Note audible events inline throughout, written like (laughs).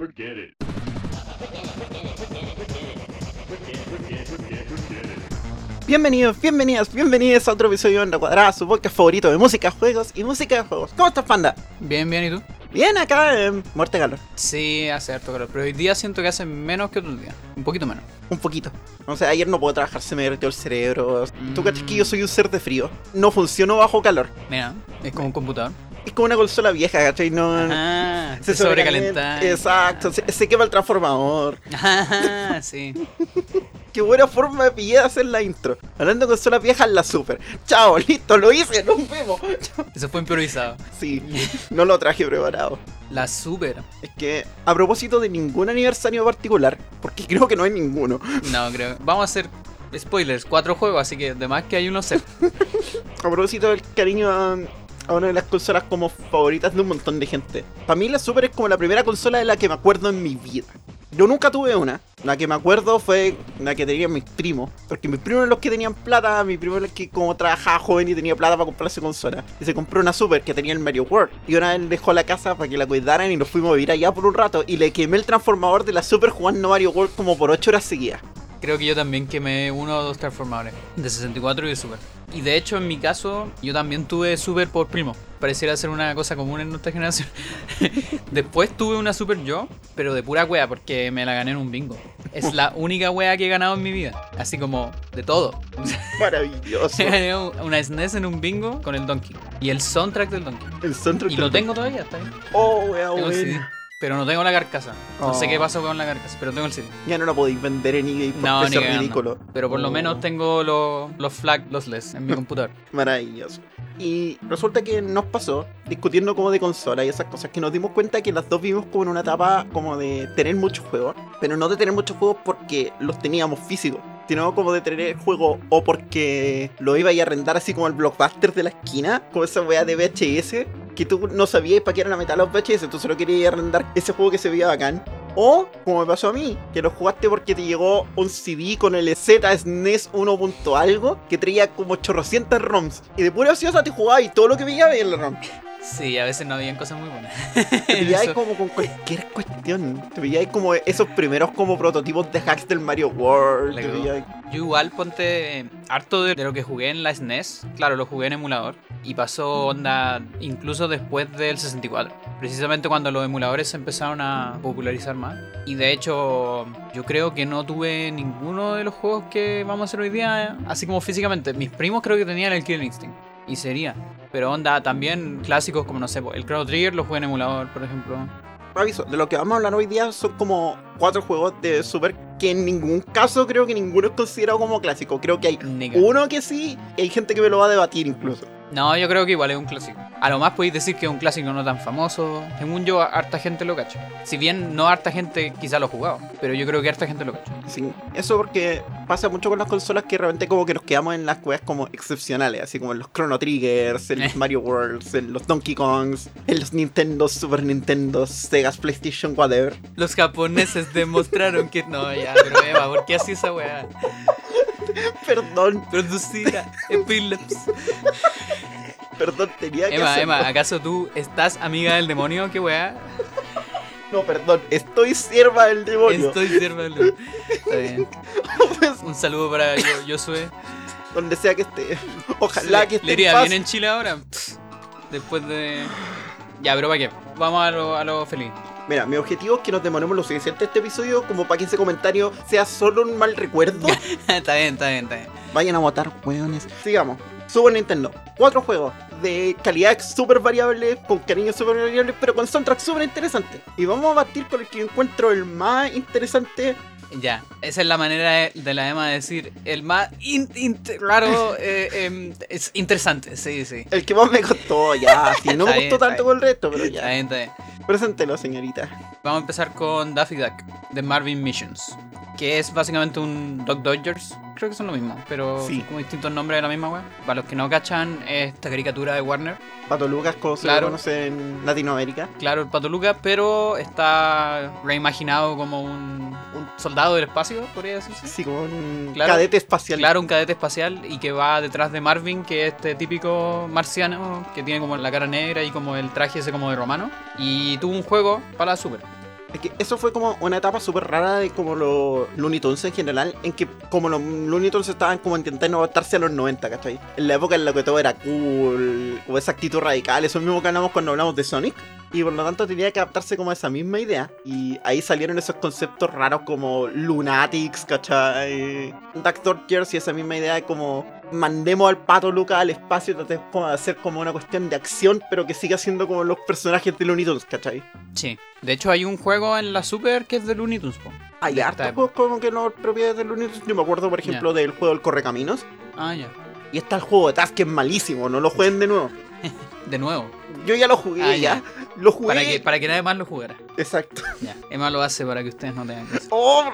Forget it. Bienvenidos, bienvenidas, bienvenidos a otro episodio de Onda Cuadrada, su podcast favorito de música, juegos y música de juegos. ¿Cómo estás, panda? Bien, bien, ¿y tú? Bien, acá en Muerte de Calor. Sí, hace harto calor, pero hoy día siento que hace menos que otros días. Un poquito menos. Un poquito. O sea, ayer no puedo trabajar, se me derritió el cerebro. Tú Mm. cachas que yo soy un ser de frío. No funciono bajo calor. Mira, es como un computador. Es como una consola vieja, ¿cachai? No. Ah, se se sobrecalenta. Exacto, se, se quema el transformador. Ah, sí. (laughs) Qué buena forma de pillar hacer la intro. Hablando de consolas viejas, la super. Chao, listo, lo hice, nos vemos. (laughs) Eso fue improvisado. Sí, no lo traje preparado. La super. Es que, a propósito de ningún aniversario particular, porque creo que no hay ninguno, No, creo. Vamos a hacer spoilers. Cuatro juegos, así que además que hay uno set. (laughs) a propósito del cariño a, a una de las consolas como favoritas de un montón de gente. Para mí la Super es como la primera consola de la que me acuerdo en mi vida. Yo nunca tuve una. La que me acuerdo fue la que tenían mis primos. Porque mis primos eran los que tenían plata. Mi primo era el que como trabajaba joven y tenía plata para comprarse consola. Y se compró una Super que tenía el Mario World. Y una vez dejó la casa para que la cuidaran y nos fuimos a vivir allá por un rato. Y le quemé el transformador de la Super jugando Mario World como por 8 horas seguidas. Creo que yo también quemé uno o dos transformadores. De 64 y de super. Y de hecho, en mi caso, yo también tuve super por primo. Pareciera ser una cosa común en nuestra (laughs) generación. Después tuve una super yo, pero de pura wea, porque me la gané en un bingo. Es la (laughs) única wea que he ganado en mi vida. Así como de todo. Maravilloso. (laughs) Gané una SNES en un bingo con el Donkey. Y el soundtrack del Donkey. El soundtrack Y lo tengo todavía, está bien. Oh, wea. CD. Pero no tengo la carcasa. No sé Oh. qué pasó con la carcasa, pero tengo el CD. Ya no la podéis vender en eBay por No, cagando. ridículo. Pero por lo Oh, menos tengo los, los flag lossless en mi computador. (laughs) Maravilloso. Y resulta que nos pasó, discutiendo como de consola y esas cosas, que nos dimos cuenta que las dos vivimos como en una etapa como de tener muchos juegos, pero no de tener muchos juegos porque los teníamos físicos, sino como de tener el juego o porque lo iba a ir a arrendar así como el blockbuster de la esquina, como esa weá de VHS, que tú no sabías para qué era la mitad de los VHS, tú solo querías arrendar ese juego que se veía bacán. O, como me pasó a mí, que lo jugaste porque te llegó un CD con el Z SNES 1. punto algo que traía como 800 ROMs. Y de pura ociosa te jugabas y todo lo que veía en la ROM. Sí, a veces no habían cosas muy buenas. Te (laughs) Eso. como con cualquier cuestión. Te como esos primeros como prototipos de hacks del Mario World. Te Yo igual ponte harto de, de lo que jugué en la SNES. Claro, lo jugué en emulador. Y pasó onda incluso después del 64. Precisamente cuando los emuladores se empezaron a popularizar más. Y de hecho, yo creo que no tuve ninguno de los juegos que vamos a hacer hoy día, así como físicamente. Mis primos creo que tenían el Killing Instinct. Y sería. Pero onda, también clásicos como, no sé, el Chrono Trigger lo jugué en emulador, por ejemplo. Aviso, de lo que vamos a hablar hoy día son como cuatro juegos de Super que en ningún caso creo que ninguno es considerado como clásico. Creo que hay uno que sí y hay gente que me lo va a debatir incluso. No, yo creo que igual es un clásico. A lo más podéis decir que es un clásico no tan famoso. Según yo, harta gente lo cacha. Si bien no harta gente quizá lo ha jugado, pero yo creo que harta gente lo cacha. Sí, eso porque pasa mucho con las consolas que realmente como que nos quedamos en las cosas como excepcionales, así como en los Chrono Triggers, en los. (laughs) Mario Worlds, en los Donkey Kongs, en los Nintendo, Super Nintendo, Sega, PlayStation, whatever. Los japoneses demostraron que. No, ya, pero Eva, ¿por qué así esa weá? (laughs) Perdón, Producida (laughs) en Philips. perdón, tenía que Emma, hacerlo. Emma, ¿acaso tú estás amiga del demonio? ¿Qué weá? No, perdón, estoy sierva del demonio. Estoy sierva del Está bien. (laughs) Pues, Un saludo para yo, Josué. donde sea que esté. Ojalá que esté le bien en Chile ahora. Después de. Ya, pero ¿para qué? Vamos a lo, a lo feliz. Mira, mi objetivo es que nos demoremos lo suficiente este episodio como para que ese comentario sea solo un mal recuerdo. (laughs) está bien, está bien, está bien. Vayan a votar, weones. Sigamos. Super Nintendo. Cuatro juegos de calidad súper variable, con cariño súper variable, pero con soundtrack súper interesante. Y vamos a partir con el que encuentro el más interesante. Ya, esa es la manera de, la Emma de decir el más in- claro, (laughs) eh, em, es interesante, sí, sí. El que más me costó, ya. Si no me Está bien, gustó está tanto con el resto, pero Está ya. bien, está bien. Preséntelo, señorita. Vamos a empezar con Daffy Duck, de Marvin Missions, que es básicamente un Dog Dodgers. Creo que son lo mismo, pero Sí. son como distintos nombres de la misma wea. Para los que no cachan, es esta caricatura de Warner. Pato Lucas, como se Claro. lo conoce en Latinoamérica. Claro, el Pato Luca, pero está reimaginado como un, un soldado del espacio, podría decirse. Sí, como un Claro. cadete espacial. Claro, un cadete espacial y que va detrás de Marvin, que es este típico marciano que tiene como la cara negra y como el traje ese como de romano. Y tuvo un juego para la Super. Es que eso fue como una etapa súper rara de como los Looney Tunes en general, en que como los Looney Tunes estaban como intentando adaptarse a los 90, ¿cachai? En la época en la que todo era cool, o esa actitud radical, eso mismo que hablamos cuando hablamos de Sonic. Y por lo tanto tenía que adaptarse como a esa misma idea. Y ahí salieron esos conceptos raros como Lunatics, ¿cachai? Doctor Gears y esa misma idea de como mandemos al pato Luca al espacio y tratemos de hacer como una cuestión de acción, pero que siga siendo como los personajes de Looney Tunes, ¿cachai? Sí. De hecho, hay un juego en la Super que es de Looney Tunes. po. Hay De hartos esta juegos como que no propiedades de Looney Tunes. Yo me acuerdo, por ejemplo, del juego del Correcaminos. Ah, ya. Y está el juego de Task que es malísimo, no lo jueguen de nuevo. (laughs) De nuevo. Yo ya lo jugué, Ah, ya. ya. Lo jugué. Para que, para que nadie más lo jugara. Exacto. Ya. Emma lo hace para que ustedes no tengan que hacer. ¡Oh!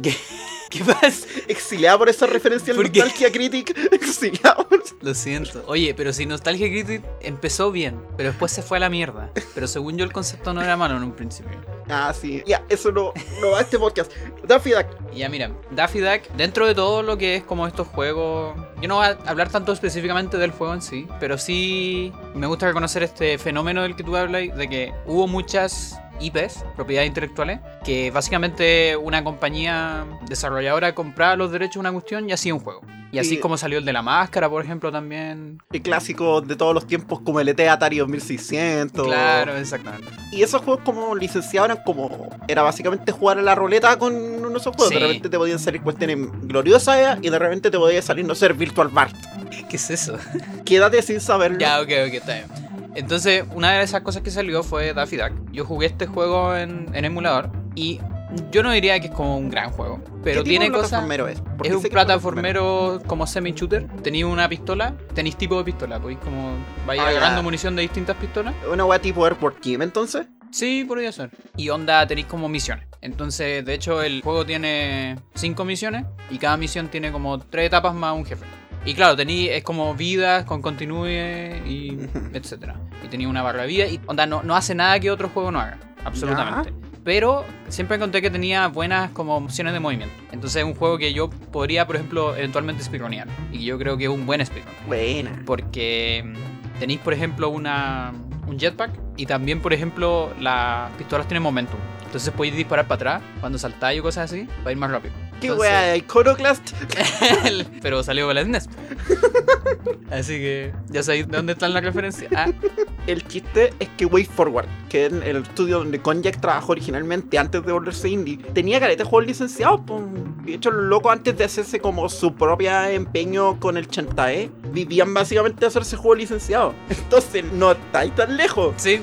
¿Qué pasa? Exiliado por esa referencia al ¿Por qué? Nostalgia Critic. (laughs) Exiliado. por- Lo siento. Oye, pero si Nostalgia Critic empezó bien, pero después se fue a la mierda. Pero según yo el concepto no era malo en un principio. Ah, sí. Ya, eso no, no va a este podcast. Daffy Duck. Ya mira, Daffy Duck, dentro de todo lo que es como estos juegos, yo no voy a hablar tanto específicamente del juego en sí, pero sí me gusta reconocer este fenómeno del que tú hablas, de que hubo muchas IPs, propiedades intelectuales, que básicamente una compañía desarrolladora compraba los derechos de una cuestión y hacía un juego. Y así Sí. es como salió el de la máscara, por ejemplo, también. El clásico de todos los tiempos como el ET Atari 2600. Claro, exactamente. Y esos juegos como licenciados eran como... Era básicamente jugar a la roleta con uno de esos juegos. Sí. De repente te podían salir cuestiones gloriosas y de repente te podía salir, no ser Virtual Bart. ¿Qué es eso? Quédate sin saberlo. Ya, ok, ok, está bien. Entonces, una de esas cosas que salió fue Daffy Duck. Yo jugué este juego en, en emulador y yo no diría que es como un gran juego, pero ¿Qué tipo tiene de cosas... plataformero es? Es un plataformero como semi-shooter. Tenéis una pistola, tenéis tipo de pistola, podéis como vais Ah, agarrando munición de distintas pistolas. Una wea tipo Airport Game, entonces. Sí, podría ser. Y onda tenéis como misiones. Entonces, de hecho, el juego tiene cinco misiones y cada misión tiene como tres etapas más un jefe. Y claro, tenéis, es como vidas con continúe y etcétera. Y tenía una barra de vida y onda no, no hace nada que otro juego no haga. Absolutamente. Pero siempre encontré que tenía buenas como opciones de movimiento. Entonces es un juego que yo podría, por ejemplo, eventualmente speedrunear. Y yo creo que es un buen speedrun. Buena. Porque mm, tenéis, por ejemplo, una, un jetpack y también, por ejemplo, las pistolas tienen momentum. Entonces podéis disparar para atrás cuando saltáis o cosas así para ir más rápido. ¿Qué Entonces- wea? ¿Iconoclast? (laughs) Pero salió con la SNES. (laughs) Así que ya sabéis de dónde está la referencia. Ah, El chiste es que Way Forward, que es el estudio donde Konjac trabajó originalmente antes de volverse indie, tenía careta de juegos licenciados. De hecho, los locos antes de hacerse como su propia empeño con el Chantae, vivían básicamente de hacerse juegos licenciados. (laughs) Entonces, no estáis tan lejos. sí.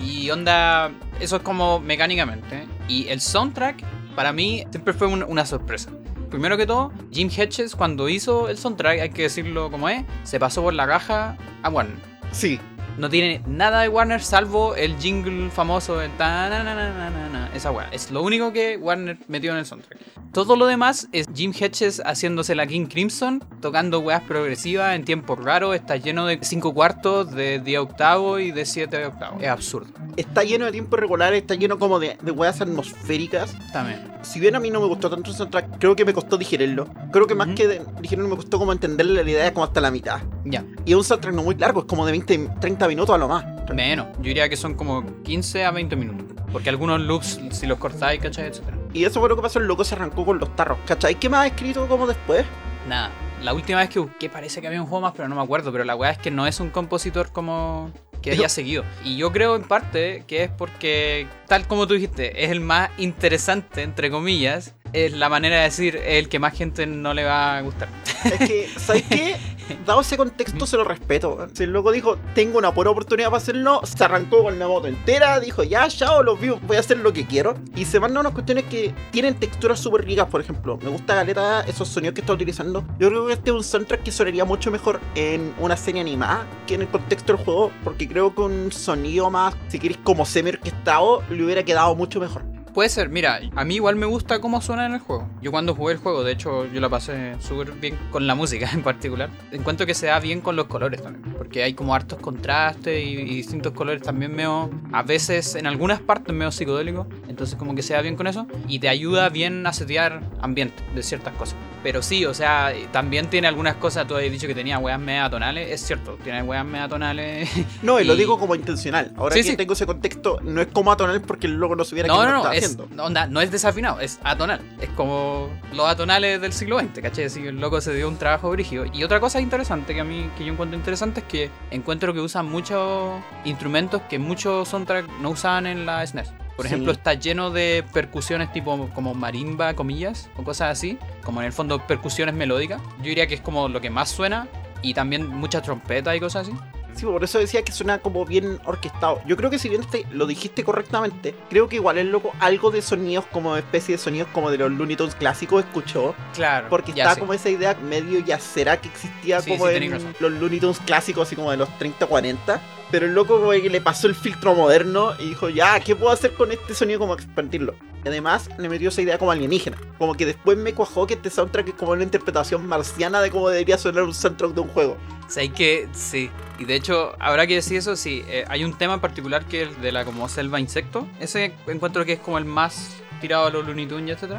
Y onda, eso es como mecánicamente. Y el soundtrack, para mí, siempre fue un- una sorpresa. Primero que todo, Jim Hedges cuando hizo el soundtrack, hay que decirlo como es, se pasó por la caja a Warner. Sí. No tiene nada de Warner salvo el jingle famoso, ta-na-na-na-na-na, esa weá. Es lo único que Warner metió en el soundtrack. Todo lo demás es Jim Hedges haciéndose la King Crimson, tocando weas progresivas en tiempo raro. Está lleno de 5 cuartos, de 10 octavos y de 7 octavos. Es absurdo. Está lleno de tiempo irregular, está lleno como de, de weas atmosféricas. También. Si bien a mí no me gustó tanto el soundtrack, creo que me costó digerirlo. Creo que más Ujú. que de- digerirlo me costó como entenderle la idea como hasta la mitad. Ya. Y es un soundtrack no muy largo, es como de 20, 30 minutos a lo más. Menos. Yo diría que son como 15 a 20 minutos. Porque algunos loops, si los cortáis, ¿cachai? Etcétera. Y eso fue lo que pasó, el loco se arrancó con los tarros, ¿cachai? ¿Qué más ha escrito como después? Nada. La última vez que busqué parece que había un juego más, pero no me acuerdo. Pero la weá es que no es un compositor como que haya seguido. Y yo creo en parte que es porque, tal como tú dijiste, es el más interesante, entre comillas. Es la manera de decir es el que más gente no le va a gustar. Es que, ¿sabes qué? (laughs) Dado ese contexto, se lo respeto. Si el loco dijo, tengo una buena oportunidad para hacerlo, se arrancó con la moto entera, dijo, ya, chao, los vivos, voy a hacer lo que quiero. Y se mandan unas cuestiones que tienen texturas súper ricas, por ejemplo. Me gusta Galeta esos sonidos que está utilizando. Yo creo que este es un soundtrack que sonaría mucho mejor en una serie animada que en el contexto del juego, porque creo que un sonido más, si queréis, como semi-orquestado, le hubiera quedado mucho mejor. Puede ser, mira, a mí igual me gusta cómo suena en el juego. Yo cuando jugué el juego, de hecho, yo la pasé súper bien con la música (laughs) en particular. Encuentro que se da bien con los colores también, porque hay como hartos contrastes y, y distintos colores también medio, a veces en algunas partes medio psicodélicos, entonces como que se da bien con eso y te ayuda bien a setear ambiente de ciertas cosas. Pero sí, o sea, también tiene algunas cosas, tú has dicho que tenía weas megatonales, es cierto, tiene weas megatonales. No, y lo (laughs) digo como intencional. Ahora Sí, que sí. tengo ese contexto, no es como atonal porque el logo no supiera No, que no, no, estaba es, onda, no es desafinado, es atonal. Es como los atonales del siglo XX, ¿cachai? Así que el loco se dio un trabajo brígido. Y otra cosa interesante que a mí, que yo encuentro interesante es que encuentro que usan muchos instrumentos que muchos soundtrack no usaban en la SNES. Por Sí. ejemplo, está lleno de percusiones tipo como marimba, comillas, o cosas así, como en el fondo percusiones melódicas. Yo diría que es como lo que más suena y también mucha trompeta y cosas así. Sí, por eso decía que suena como bien orquestado. Yo creo que si bien este, lo dijiste correctamente, creo que igual el loco algo de sonidos como especie de sonidos como de los Looney Tunes clásicos escuchó. Claro. Porque ya está sí. como esa idea medio yacera que existía Sí, como sí, en los Looney Tunes clásicos, así como de los 30, 40. Pero el loco como que le pasó el filtro moderno y dijo, ya, ¿qué puedo hacer con este sonido como expandirlo? Y además le metió esa idea como alienígena. Como que después me cuajó que este soundtrack es como una interpretación marciana de cómo debería sonar un soundtrack de un juego. Hay que, sí. Y de hecho, habrá que decir eso, sí. eh, hay un tema en particular que es el de la como selva insecto. Ese encuentro que es como el más tirado a los Looney Tunes, etc.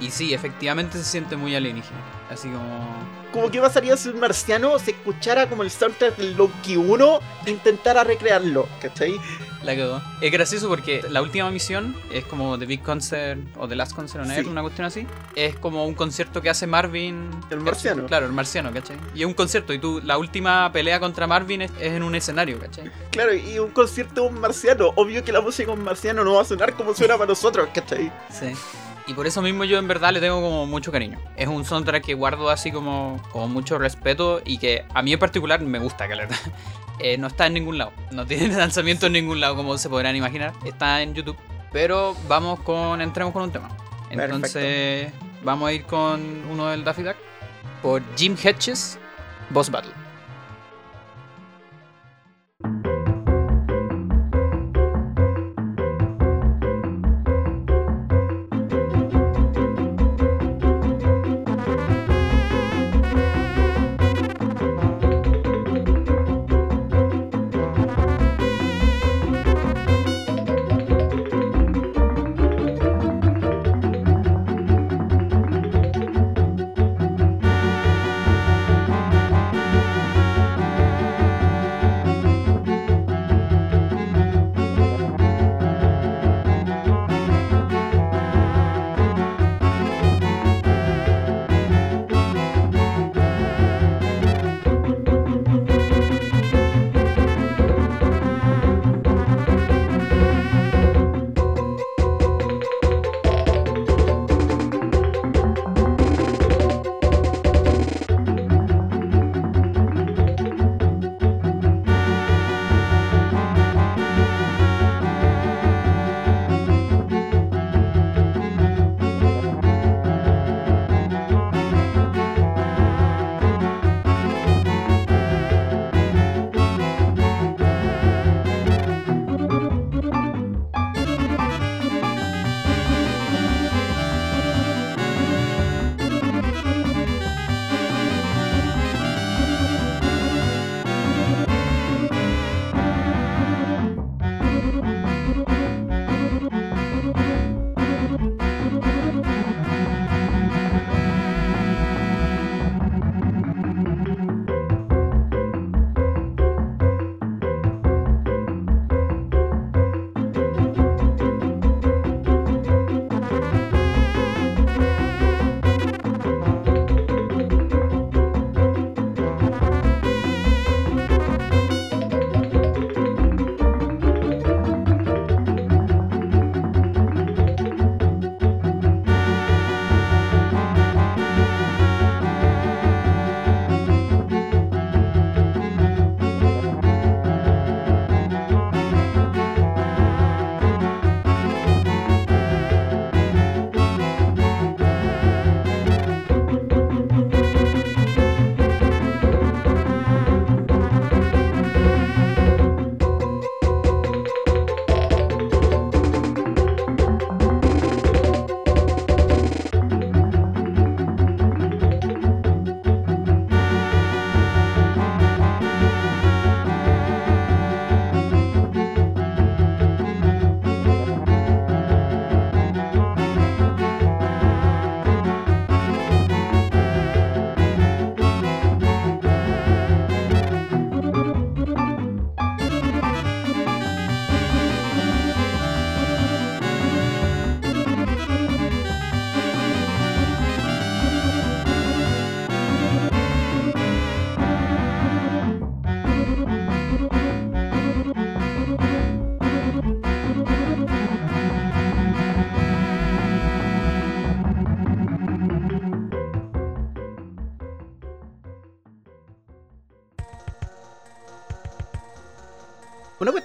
Y sí, efectivamente se siente muy alienígena. Así como... Como que pasaría si un marciano se escuchara como el soundtrack del Loki 1 e intentara recrearlo, ¿cachai? La quedó. Es gracioso porque la última misión es como The Big Concert o The Last Concert on Earth, Sí. una cuestión así. Es como un concierto que hace Marvin. El marciano. Claro, el marciano, ¿cachai? Y es un concierto y tú, la última pelea contra Marvin es, es en un escenario, ¿cachai? Claro, y un concierto de un marciano. Obvio que la música de un marciano no va a sonar como suena para nosotros, ¿cachai? Sí. Y por eso mismo yo en verdad le tengo como mucho cariño. Es un soundtrack que guardo así como con mucho respeto y que a mí en particular me gusta, que la verdad. (laughs) Eh, no está en ningún lado. No tiene (laughs) lanzamiento en ningún lado, como se podrán imaginar. Está en YouTube. Pero vamos con. Entremos con un tema. Entonces, vamos a ir con uno del Daffy Duck. Por Jim Hedges, Boss Battle.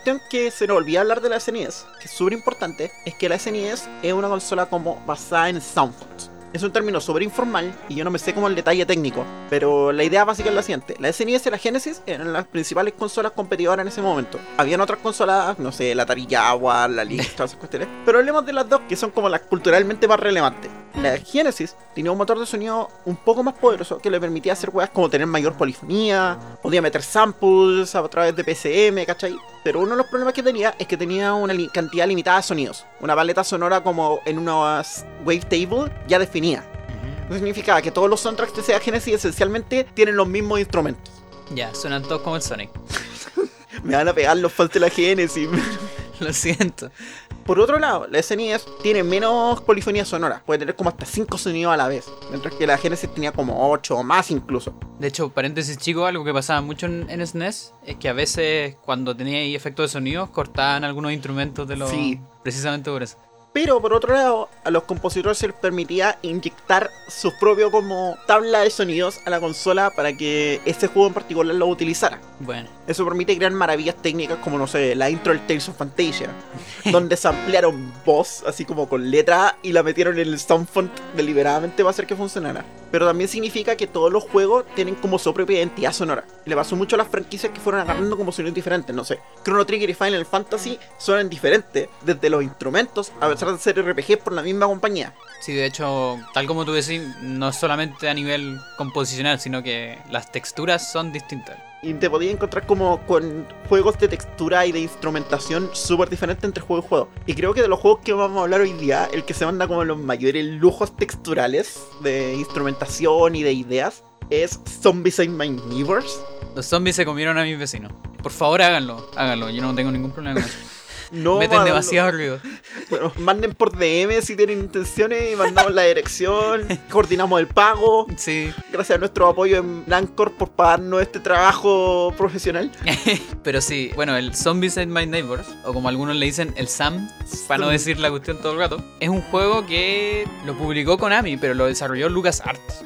Cuestión que se nos olvida hablar de la SNES, que es súper importante, es que la SNES es una consola como basada en soundphones. Es un término súper informal y yo no me sé como el detalle técnico, pero la idea básica es la siguiente. La SNES y la Genesis eran las principales consolas competidoras en ese momento. Habían otras consolas, no sé, la Atari Jaguar, la Lynx, todas esas cuestiones, pero hablemos de las dos que son como las culturalmente más relevantes. La Genesis tenía un motor de sonido un poco más poderoso que le permitía hacer weas como tener mayor polifonía, podía meter samples a través de PCM, ¿cachai? Pero uno de los problemas que tenía es que tenía una li- cantidad limitada de sonidos. Una paleta sonora como en una wavetable ya definía. Eso significaba que todos los soundtracks de Sega Genesis esencialmente tienen los mismos instrumentos. Ya, suenan todos como el Sonic. (laughs) Me van a pegar los fans de la Genesis. (laughs) Lo siento. Por otro lado, la SNES tiene menos polifonía sonora. Puede tener como hasta 5 sonidos a la vez. Mientras que la Genesis tenía como 8 o más incluso. De hecho, paréntesis chico, algo que pasaba mucho en, en SNES es que a veces cuando tenía ahí efectos de sonidos cortaban algunos instrumentos de los... Sí. Precisamente por eso. Pero por otro lado, a los compositores se les permitía inyectar su propio como tabla de sonidos a la consola para que ese juego en particular lo utilizara. Bueno, Eso permite crear maravillas técnicas como, no sé, la intro del Tales of Fantasia, (laughs) donde se ampliaron voz, así como con letra, y la metieron en el sound font deliberadamente para hacer que funcionara. Pero también significa que todos los juegos tienen como su propia identidad sonora. Le pasó mucho a las franquicias que fueron agarrando como sonidos diferentes, no sé. Chrono Trigger y Final Fantasy suenan diferentes, desde los instrumentos, a pesar de ser RPG por la misma compañía. sí, de hecho, tal como tú decís, no solamente a nivel composicional, sino que las texturas son distintas. Y te podías encontrar como con juegos de textura y de instrumentación súper diferentes entre juego y juego. Y creo que de los juegos que vamos a hablar hoy día, el que se manda como los mayores lujos texturales de instrumentación y de ideas es Zombies in My Neighbors. Los zombies se comieron a mis vecinos. Por favor, háganlo, háganlo, yo no tengo ningún problema con eso. (laughs) No Meten demasiado ruido. (laughs) Bueno, manden por DM si tienen intenciones mandamos la dirección, (laughs) coordinamos el pago. Sí, Gracias a nuestro apoyo en Blancor por pagarnos este trabajo profesional. (laughs) pero sí, bueno, el Zombies in My Neighbors, o como algunos le dicen, el SAM, para no decir la cuestión todo el rato, es un juego que lo publicó Konami, pero lo desarrolló LucasArts.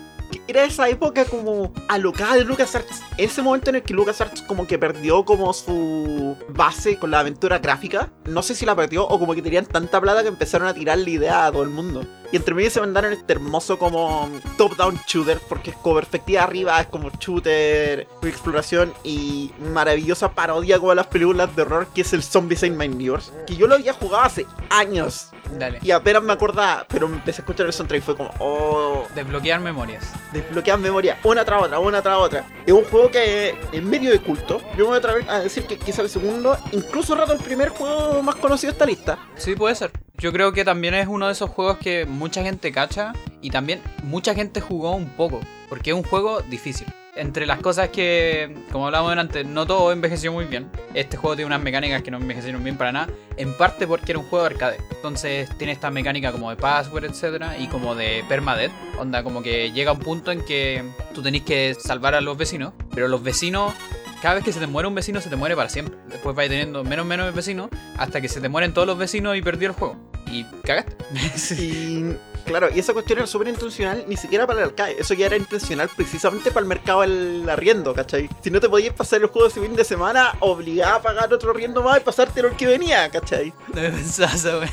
Era esa época como alocada de LucasArts. Ese momento en el que LucasArts como que perdió como su base con la aventura gráfica. No sé si la perdió o como que tenían tanta plata que empezaron a tirar la idea a todo el mundo. Y entre medio se mandaron este hermoso como top-down shooter, porque es como perspectiva arriba, es como shooter, exploración y maravillosa parodia como las películas de horror que es el Zombies in My Neighbors. Que yo lo había jugado hace años Dale. y apenas me acordaba, pero empecé a escuchar el soundtrack y fue como, oh, Desbloquear memorias. desbloquean memoria una tras otra, una tras otra. Es un juego que es medio de culto. Yo me voy a atrever a decir que quizá el segundo, incluso rato el primer juego más conocido de esta lista. Sí, puede ser. Yo creo que también es uno de esos juegos que mucha gente cacha y también mucha gente jugó un poco, porque es un juego difícil. Entre las cosas que, como hablábamos antes, no todo envejeció muy bien. Este juego tiene unas mecánicas que no envejecieron bien para nada, en parte porque era un juego de arcade. Entonces tiene esta mecánica como de password, etcétera, y como de permadeath. Onda, como que llega un punto en que tú tenés que salvar a los vecinos, pero los vecinos cada vez que se te muere un vecino, se te muere para siempre. Después vais teniendo menos menos vecinos hasta que se te mueren todos los vecinos y perdí el juego. Y cagaste. (laughs) Sí. Y claro, y esa cuestión era súper intencional, ni siquiera para el arcade. Eso ya era intencional precisamente para el mercado del arriendo, ¿cachai? Si no te podías pasar el juego ese fin de semana, obligaba a pagar otro arriendo más y pasártelo el que venía, ¿cachai? No me wea.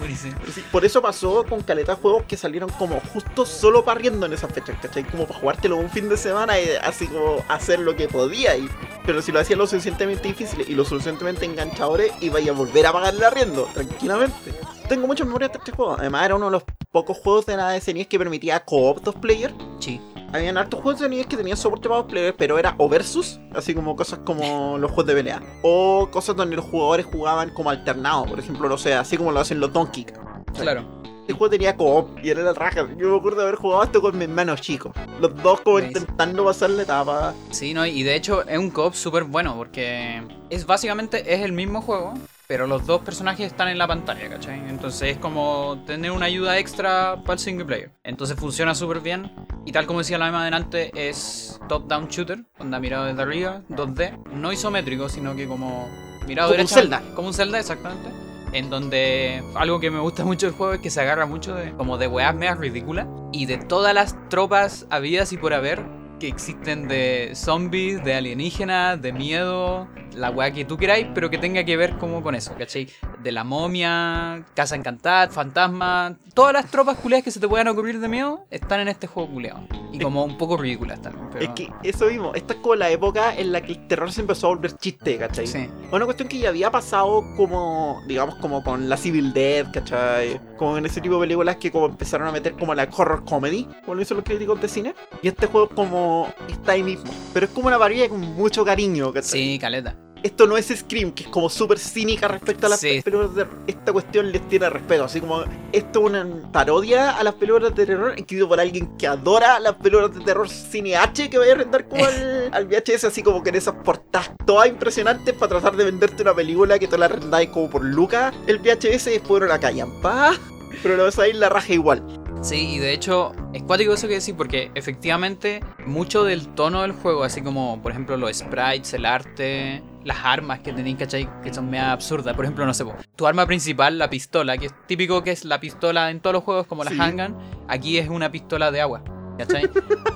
Buenísimo. Sí, por eso pasó con caleta de juegos que salieron como justo solo para riendo en esas fechas, ¿cachai? Como para jugártelo un fin de semana y así como hacer lo que podía. Y... Pero si lo hacías lo suficientemente difícil y lo suficientemente enganchadores, iba a volver a pagar el arriendo, tranquilamente. Tengo muchas memorias de este juego. Además, era uno de los pocos juegos de la SNES que permitía co-op dos player. Sí. Habían hartos juegos de SNES que tenían soporte para dos players, pero era o versus, así como cosas como los juegos de pelea. O cosas donde los jugadores jugaban como alternado, por ejemplo, no sé, así como lo hacen los Donkey Kong. Claro. Este juego tenía co-op y era la raja. Yo me acuerdo de haber jugado esto con mis hermanos chicos. Los dos como intentando pasar la etapa. Sí, no, y de hecho es un co-op súper bueno porque es básicamente es el mismo juego, pero los dos personajes están en la pantalla, ¿cachai? Entonces es como tener una ayuda extra para el single player. Entonces funciona súper bien. Y tal como decía la misma adelante, es top-down shooter, onda mirado desde arriba, 2D, no isométrico, sino que como mirado Como un derecha- Zelda. Como un Zelda, exactamente. En donde algo que me gusta (laughs) mucho del juego es que se agarra mucho de como de weas ridículas. Y de todas las tropas habidas y por haber, que existen de zombies, de alienígenas, de miedo, la weá que tú queráis, pero que tenga que ver como con eso, ¿cachai? De la momia, Casa Encantada, Fantasma, todas las tropas culeadas que se te puedan ocurrir de miedo están en este juego culeado. Y como un poco ridículas también. Pero... Es que eso mismo, esta es como la época en la que el terror se empezó a volver chiste, ¿cachai? Sí. Una cuestión que ya había pasado como, digamos, como con la Civil Dead, ¿cachai? Como en ese tipo de películas que como empezaron a meter como la horror comedy, como lo dicen los críticos de cine. Y este juego como está ahí mismo. Pero es como una parodia con mucho cariño, ¿cachai? Sí, caleta. Esto no es Scream, que es como súper cínica respecto a las Sí. películas de Esta cuestión les tiene respeto, así como esto es una parodia a las películas de terror escrito por alguien que adora las películas de terror cine H que vaya a rentar como al, (laughs) al VHS, así como que en esas portadas todas impresionantes para tratar de venderte una película que te la rendáis como por lucas el VHS y después no la callan, pa. (laughs) Pero lo vas a ir la raja igual. Sí, y de hecho, es cuático eso que decís, porque efectivamente mucho del tono del juego, así como por ejemplo los sprites, el arte, las armas que tenéis, ¿cachai? Que son media absurdas. Por ejemplo, no sé, tu arma principal, la pistola, que es típico que es la pistola en todos los juegos como la Sí. handgun, aquí es una pistola de agua. ¿Cachai?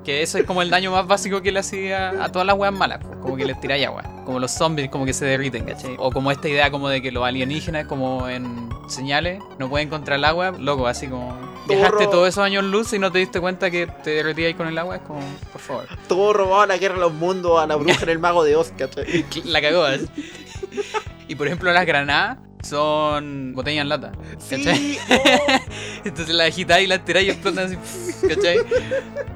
que eso es como el daño más básico que le hacía a todas las weas malas, po, como que les tiráis agua. Como los zombies como que se derriten, ¿cachai? O como esta idea como de que los alienígenas como en señales no pueden contra el agua, loco, así como dejaste todos esos años luz y no te diste cuenta que te derretías con el agua, es como, por favor. Todo robado a la guerra de los mundos, a la bruja en el mago de Oz, ¿cachai? (laughs) La cagó, así. Y por ejemplo, las granadas son botellas en lata. ¿Cachai? Sí, oh. (laughs) Entonces las agitáis y las tiráis y explotan así. (laughs) ¿Cachai?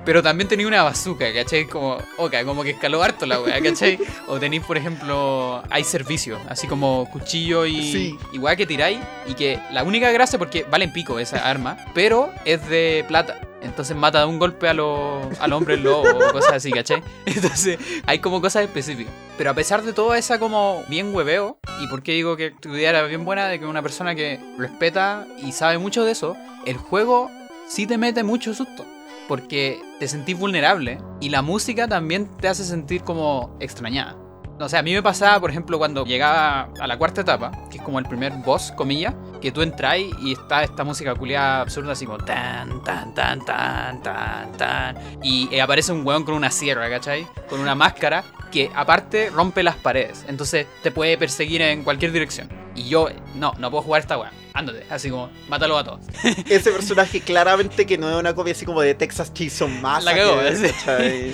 Pero también tenía una bazooka, ¿cachai? Como, oca, como que escaló harto la wea, ¿cachai? O tenéis, por ejemplo, hay servicio, así como cuchillo y, Sí. y weá que tiráis. Y que la única gracia, porque valen pico esa arma, pero es de plata. Entonces mata de un golpe a los al hombre lobo o cosas así, ¿cachai? (laughs) Entonces hay como cosas específicas. Pero a pesar de toda esa como bien hueveo, y por qué digo que tu idea era bien buena, de que una persona que respeta y sabe mucho de eso, el juego sí te mete mucho susto. Porque te sentís vulnerable y la música también te hace sentir como extrañada. O sea, a mí me pasaba, por ejemplo, cuando llegaba a la cuarta etapa, que es como el primer boss, comillas, que tú entras y está esta música culiada absurda, así como tan, tan, tan, tan, tan, tan. Y eh, aparece un weón con una sierra, ¿cachai? Con una máscara que aparte rompe las paredes. Entonces te puede perseguir en cualquier dirección. Y yo, no, no puedo jugar esta weá. Ándate, así como, mátalo a todos. (laughs) Ese personaje claramente que no es una copia así como de Texas Chainsaw Massacre, cagó, (laughs) ¿eh? sí. ¿cachai?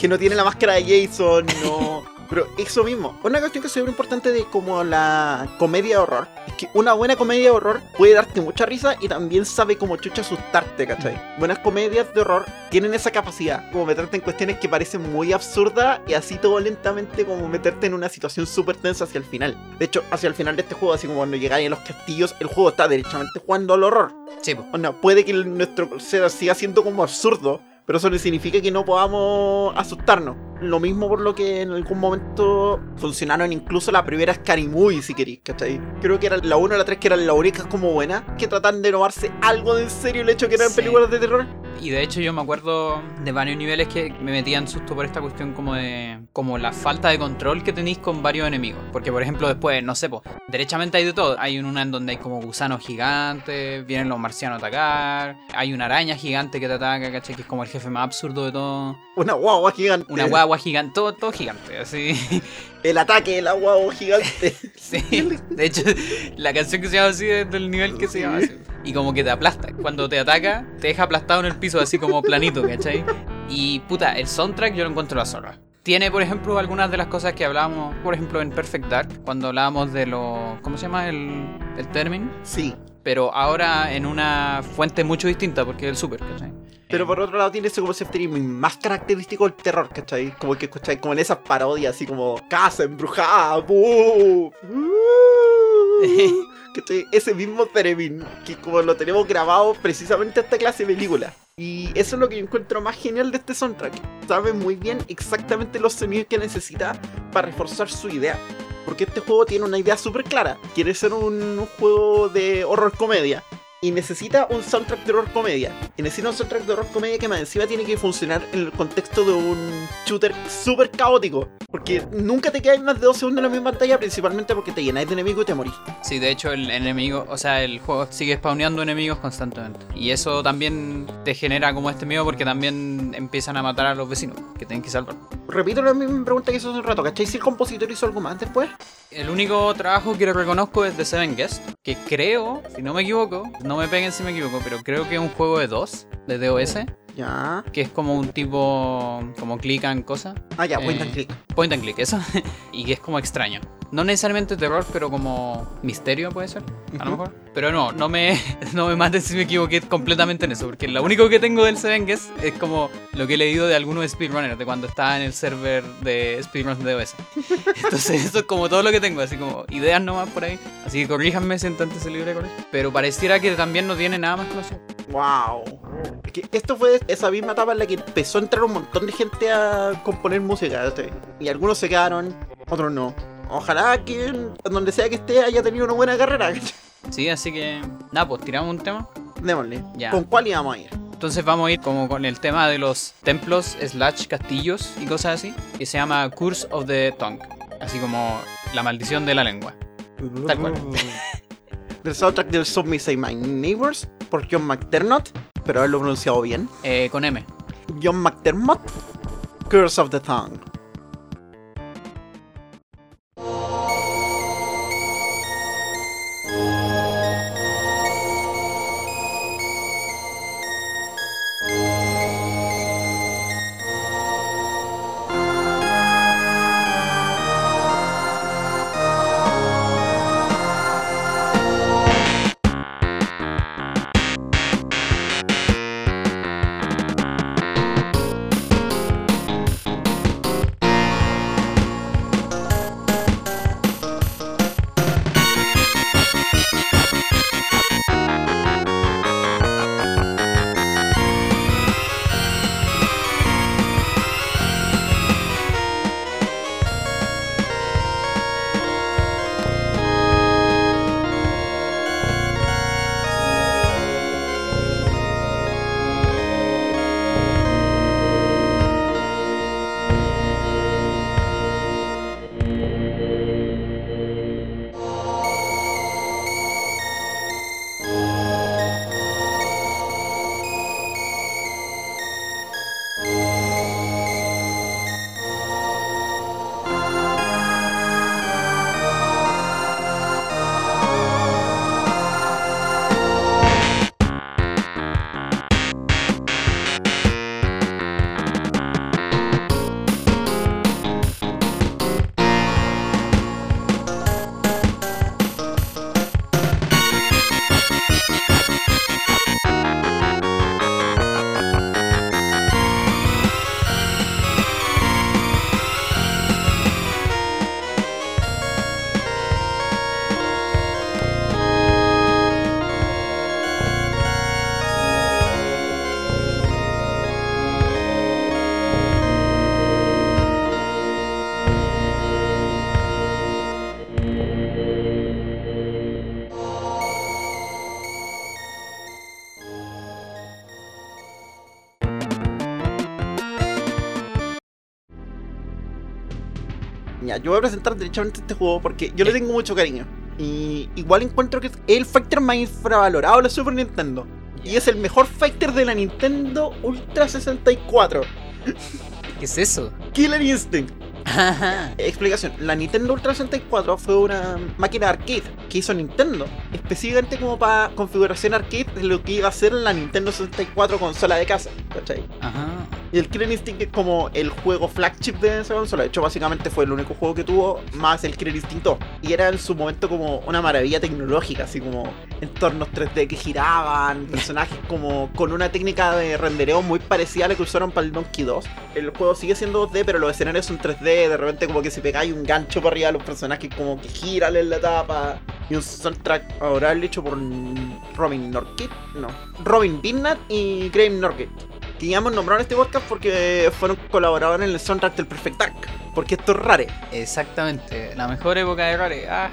que no tiene la máscara de Jason, no... (laughs) Pero eso mismo, una cuestión que es súper importante de como la comedia de horror, es que una buena comedia de horror puede darte mucha risa y también sabe como chucha asustarte, ¿cachai? Buenas comedias de horror tienen esa capacidad, como meterte en cuestiones que parecen muy absurdas y así todo lentamente como meterte en una situación súper tensa hacia el final. De hecho, hacia el final de este juego, así como cuando llegáis a los castillos, el juego está derechamente jugando al horror. Sí, po. Onda, puede que nuestro ser siga siendo como absurdo, pero eso no significa que no podamos asustarnos. Lo mismo por lo que en algún momento funcionaron incluso las primeras Scary Movie, si queréis, ¿cachai? Creo que eran la 1 y la 3 que eran las únicas como buenas, que tratan de tomarse algo de en serio el hecho que eran Sí. películas de terror. Y de hecho yo me acuerdo de varios niveles que me metían susto por esta cuestión como de como la falta de control que tenéis con varios enemigos. Porque por ejemplo después, no sé, derechamente hay de todo. Hay una en donde hay como gusanos gigantes, vienen los marcianos a atacar, hay una araña gigante que te ataca, ¿cachai? Que es como el jefe más absurdo de todo. Una guagua gigante. Una guagua gigante, todo, todo gigante, así. (laughs) El ataque de la guagua gigante. (laughs) Sí. De hecho, la canción que se llama así es del nivel que se llama así. Y como que te aplasta. Cuando te ataca, te deja aplastado en el piso, así como planito, ¿cachai? Y puta, el soundtrack yo lo encuentro la zorra. Tiene, por ejemplo, algunas de las cosas que hablábamos, por ejemplo, en Perfect Dark, cuando hablábamos de lo. ¿Cómo se llama? El, el término. Sí. Pero ahora en una fuente mucho distinta, porque es el super, ¿cachai? Pero por otro lado tiene ese como sefterismo más característico del terror, ¿cachai? Como que escucháis como en esas parodias así como Casa embrujada. Uh, (laughs) ¿cachai? Ese mismo Theremin, que como lo tenemos grabado precisamente esta clase de película. Y eso es lo que yo encuentro más genial de este soundtrack. Sabe muy bien exactamente los sonidos que necesita para reforzar su idea. Porque este juego tiene una idea súper clara. Quiere ser un, un juego de horror comedia y necesita un soundtrack de horror comedia. Y necesita un soundtrack de horror comedia que más encima tiene que funcionar en el contexto de un shooter súper caótico. Porque nunca te quedas más de dos segundos en la misma pantalla, principalmente porque te llenáis de enemigos y te morís. Sí, de hecho el enemigo, o sea, el juego sigue spawneando enemigos constantemente. Y eso también te genera como este miedo porque también empiezan a matar a los vecinos que tienen que salvar. Repito la misma pregunta que hizo hace un rato, ¿cachai si el compositor hizo algo más después? El único trabajo que reconozco es de Seven Guest, que creo, si no me equivoco, no me peguen si me equivoco, pero creo que es un juego de dos, de DOS, Ya. que es como un tipo, como click and cosa. Ah, ya, point Eh, and click. Point and click, eso. (laughs) y que es como extraño. No necesariamente terror, pero como misterio puede ser, a lo mejor. Pero no, no me, (laughs) no me maten si me equivoqué completamente en eso, porque lo único que tengo del Seven Guest es como lo que he leído de algunos speedrunners, de cuando estaba en el server de speedruns de OS. (laughs) Entonces eso es como todo lo que tengo, así como ideas nomás por ahí. Así que corríjanme si en tanto se libre con eso. Pero pareciera que también no tiene nada más que. Wow. Es que esto fue esa misma etapa en la que empezó a entrar un montón de gente a componer música. ¿cachai? Y algunos se quedaron, otros no. Ojalá que donde sea que esté haya tenido una buena carrera. Sí, así que nada, pues tiramos un tema. Démosle. Ya. ¿Con cuál íbamos a ir? Entonces vamos a ir como con el tema de los templos, slash castillos y cosas así, que se llama Curse of the Tongue, así como la maldición de la lengua. Tal cual. (laughs) Del soundtrack del Sub Me Say My Neighbors por John McDermott, pero haberlo pronunciado bien. Eh, con M. John McDermott, Curse of the Tongue. Ya, yo voy a presentar derechamente este juego porque yo le tengo mucho cariño. Y igual encuentro que es el fighter más infravalorado de la Super Nintendo. Y es el mejor fighter de la Nintendo Ultra 64. ¿Qué es eso? Killer Instinct. Ajá. Explicación. La Nintendo Ultra 64 fue una máquina arcade que hizo Nintendo. Específicamente como para configuración arcade de lo que iba a ser la Nintendo 64 consola de casa. ¿Cachai? Ajá. Y el Killer Instinct es como el juego flagship de esa consola. De hecho, básicamente fue el único juego que tuvo más el Killer Instinct 2. Y era en su momento como una maravilla tecnológica, así como entornos 3D que giraban, personajes como con una técnica de rendereo muy parecida a la que usaron para el Donkey 2. El juego sigue siendo 2D, pero los escenarios son 3D. De repente como que se pegáis un gancho para arriba a los personajes como que giran en la tapa. Y un soundtrack oral hecho por Robin Norkit. No. Robin Binnat y Graham Norkit que ya hemos nombrado en este podcast porque fueron colaboradores en el soundtrack del Perfect Dark. Porque esto es rare. Exactamente. La mejor época de Rare. Ah.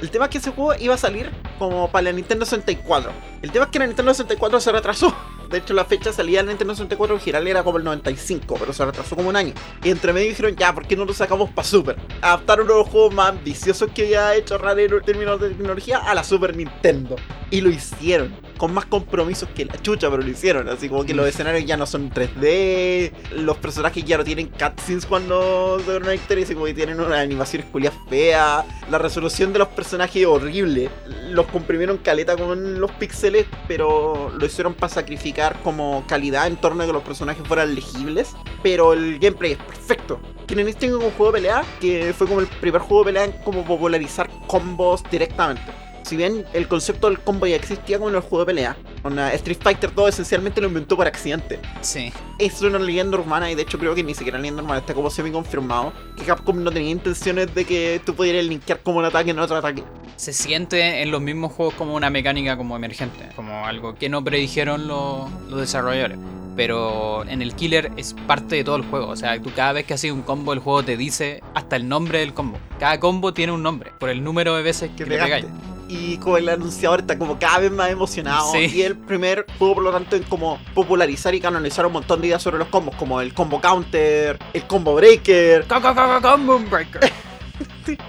El tema es que ese juego iba a salir como para la Nintendo 64. El tema es que la Nintendo 64 se retrasó. De hecho, la fecha salía en Nintendo 64 original era como el 95, pero se retrasó como un año. Y entre medio dijeron, ya, ¿por qué no lo sacamos para Super? Adaptaron uno de los juegos más ambiciosos que había hecho Rare en términos de tecnología a la Super Nintendo. Y lo hicieron, con más compromisos que la chucha, pero lo hicieron. Así como que los escenarios ya no son 3D, los personajes ya no tienen cutscenes cuando se una historia, así como que tienen una animación esculia fea. La resolución de los personajes es horrible. Los comprimieron caleta con los píxeles, pero lo hicieron para sacrificar como calidad en torno a que los personajes fueran legibles. Pero el gameplay es perfecto. Tienen este como un juego de pelea, que fue como el primer juego de pelea en como popularizar combos directamente si bien el concepto del combo ya existía como en el juego de pelea, una Street Fighter 2 esencialmente lo inventó por accidente. Sí. Es una leyenda urbana y de hecho creo que ni siquiera leyenda urbana está como semi confirmado que Capcom no tenía intenciones de que tú pudieras linkear como un ataque en otro ataque. Se siente en los mismos juegos como una mecánica como emergente, como algo que no predijeron los, los desarrolladores pero en el killer es parte de todo el juego. O sea, tú cada vez que haces un combo, el juego te dice hasta el nombre del combo. Cada combo tiene un nombre, por el número de veces que, le pegáis. Y como el anunciador está como cada vez más emocionado. Y el primer juego, por lo tanto, en como popularizar y canonizar un montón de ideas sobre los combos, como el combo counter, el combo breaker. combo breaker. (laughs)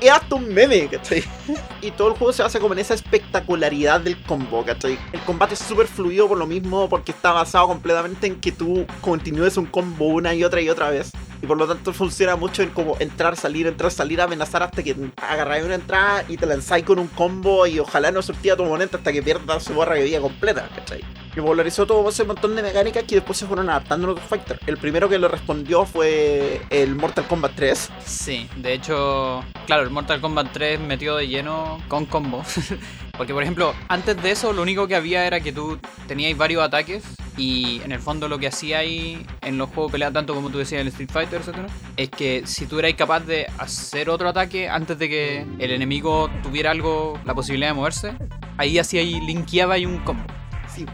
es hasta un meme, ¿cachai? (laughs) Y todo el juego se basa como en esa espectacularidad del combo, ¿cachai? El combate es súper fluido por lo mismo, porque está basado completamente en que tú continúes un combo una y otra y otra vez. Y por lo tanto funciona mucho en como entrar, salir, entrar, salir, amenazar hasta que agarráis una entrada y te lanzáis con un combo y ojalá no sortía tu oponente hasta que pierdas su barra de vida completa, ¿cachai? Que polarizó todo ese montón de mecánicas que después se fueron adaptando en otros. El primero que lo respondió fue el Mortal Kombat 3. Sí, de hecho, claro, el Mortal Kombat 3 metió de lleno con combo. (laughs) Porque, por ejemplo, antes de eso, lo único que había era que tú tenías varios ataques y en el fondo lo que hacía ahí en los juegos de pelea, tanto como tú decías en el Street Fighter, etc., es que si tú eras capaz de hacer otro ataque antes de que el enemigo tuviera algo, la posibilidad de moverse, ahí hacía y linkeaba y un combo.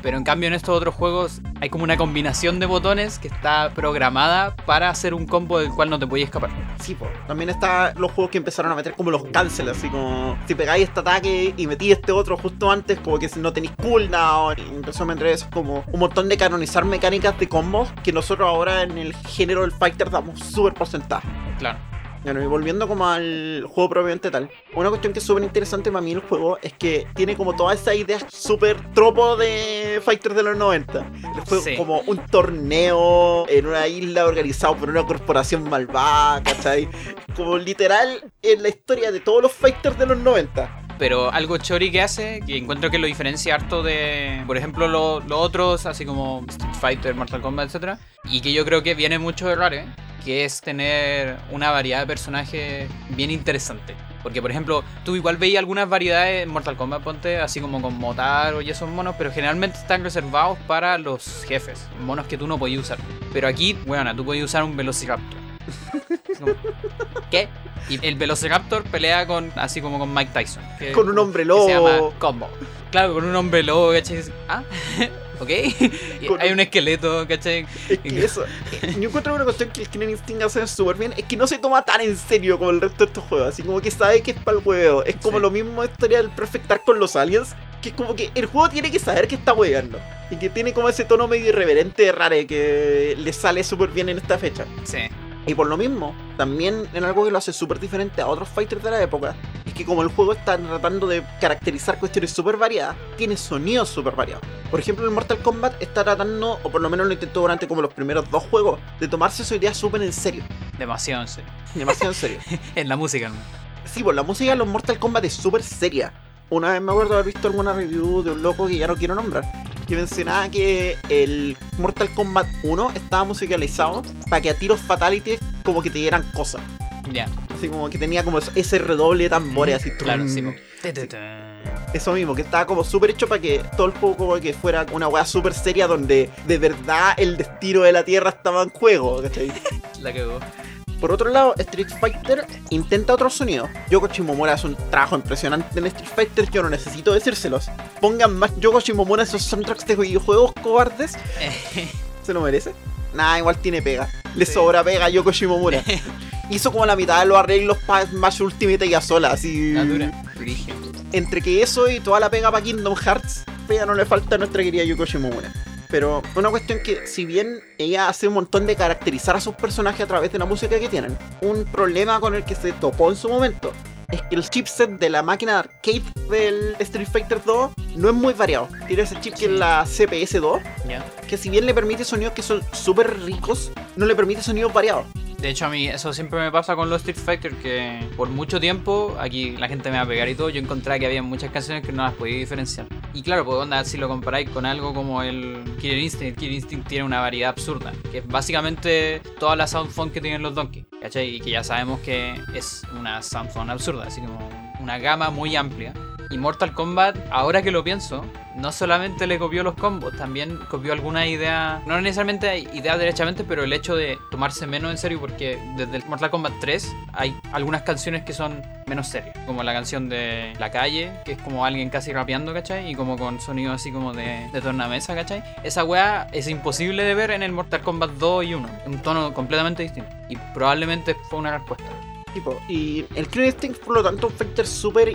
Pero en cambio en estos otros juegos hay como una combinación de botones que está programada para hacer un combo del cual no te podías escapar. Sí, pues. También está los juegos que empezaron a meter como los cancel, así como si pegáis este ataque y metí este otro justo antes, como que si no tenéis cooldown. Y empezó a meter eso como un montón de canonizar mecánicas de combos que nosotros ahora en el género del fighter damos súper porcentaje. Claro. Bueno, y volviendo como al juego propiamente tal, una cuestión que es súper interesante para mí el juego es que tiene como toda esa idea súper tropo de Fighters de los 90. El juego como un torneo en una isla organizado por una corporación malvada, ¿cachai? Como literal en la historia de todos los Fighters de los 90 pero algo chori que hace, que encuentro que lo diferencia harto de, por ejemplo, los otros, así como Street Fighter, Mortal Kombat, etc. Y que yo creo que viene mucho de Rare, que es tener una variedad de personajes bien interesante. Porque, por ejemplo, tú igual veis algunas variedades en Mortal Kombat, ponte, así como con Motaro y esos monos, pero generalmente están reservados para los jefes, monos que tú no podías usar. Pero aquí, bueno, tú podías usar un Velociraptor. (laughs) ¿Qué? Y el Velociraptor pelea con así como con Mike Tyson. con un hombre lobo. se llama Combo. Claro, con un hombre lobo, ¿cachai? ¿Ah? (laughs) ¿ok? hay un... esqueleto, ¿cachai? Es que eso, (laughs) yo encuentro una cuestión que el Killing Instinct hace súper bien, es que no se toma tan en serio como el resto de estos juegos, así como que sabe que es para el juego, es como lo mismo historia del Perfectar con los aliens, que es como que el juego tiene que saber que está hueveando, y que tiene como ese tono medio irreverente, raro, que le sale súper bien en esta fecha. Sí. Y por lo mismo, también en algo que lo hace súper diferente a otros fighters de la época, es que como el juego está tratando de caracterizar cuestiones súper variadas, tiene sonidos súper variados. Por ejemplo, el Mortal Kombat está tratando, o por lo menos lo intentó durante como los primeros dos juegos, de tomarse su idea súper en serio. Demasiado en serio. Demasiado en serio. (laughs) en la música, ¿no? Sí, pues la música de los Mortal Kombat es súper seria. Una vez me acuerdo haber visto alguna review de un loco que ya no quiero nombrar, que mencionaba que el Mortal Kombat 1 estaba musicalizado para que a tiros fatality como que te dieran cosas. Ya. Así como que tenía como ese redoble de tambores así. Claro, sí. Eso mismo, que estaba como súper hecho para que todo el juego como que fuera una weá súper seria donde de verdad el destino de la Tierra estaba en juego, ¿cachai? (laughs) La cagó. Por otro lado, Street Fighter intenta otro sonido. Yoko Shimomura hace un trabajo impresionante en Street Fighter, yo no necesito decírselos. Pongan más Yoko Shimomura esos soundtracks de videojuegos cobardes. (laughs) ¿Se lo merece? Nah, igual tiene pega. Le sobra pega a Yoko Shimomura. (laughs) Hizo como la mitad de los arreglos para Smash Ultimate ya sola, así. Entre que eso y toda la pega para Kingdom Hearts, pega no le falta a nuestra querida Yoko Shimomura. Pero una cuestión que, si bien ella hace un montón de caracterizar a sus personajes a través de la música que tienen, un problema con el que se topó en su momento es que el chipset de la máquina de arcade del Street Fighter 2 no es muy variado. Tiene ese chip que es la CPS 2, ¿Ya? que si bien le permite sonidos que son súper ricos, no le permite sonidos variados. De hecho, a mí eso siempre me pasa con los Street Fighter, que por mucho tiempo, aquí la gente me va a pegar y todo, yo encontré que había muchas canciones que no las podía diferenciar. Y claro, pues onda, si lo comparáis con algo como el Killer Instinct, Killer Instinct tiene una variedad absurda, que es básicamente toda la sound font que tienen los Donkey. Y que ya sabemos que es una sound font absurda, así como una gama muy amplia. Y Mortal Kombat, ahora que lo pienso, no solamente le copió los combos, también copió alguna idea, no necesariamente idea derechamente, pero el hecho de tomarse menos en serio, porque desde el Mortal Kombat 3 hay algunas canciones que son menos serias, como la canción de La Calle, que es como alguien casi rapeando, ¿cachai? Y como con sonido así como de, de tornamesa, ¿cachai? Esa weá es imposible de ver en el Mortal Kombat 2 y 1, un tono completamente distinto. Y probablemente fue una respuesta. Tipo, y el Killer Instinct, por lo tanto, un fighter súper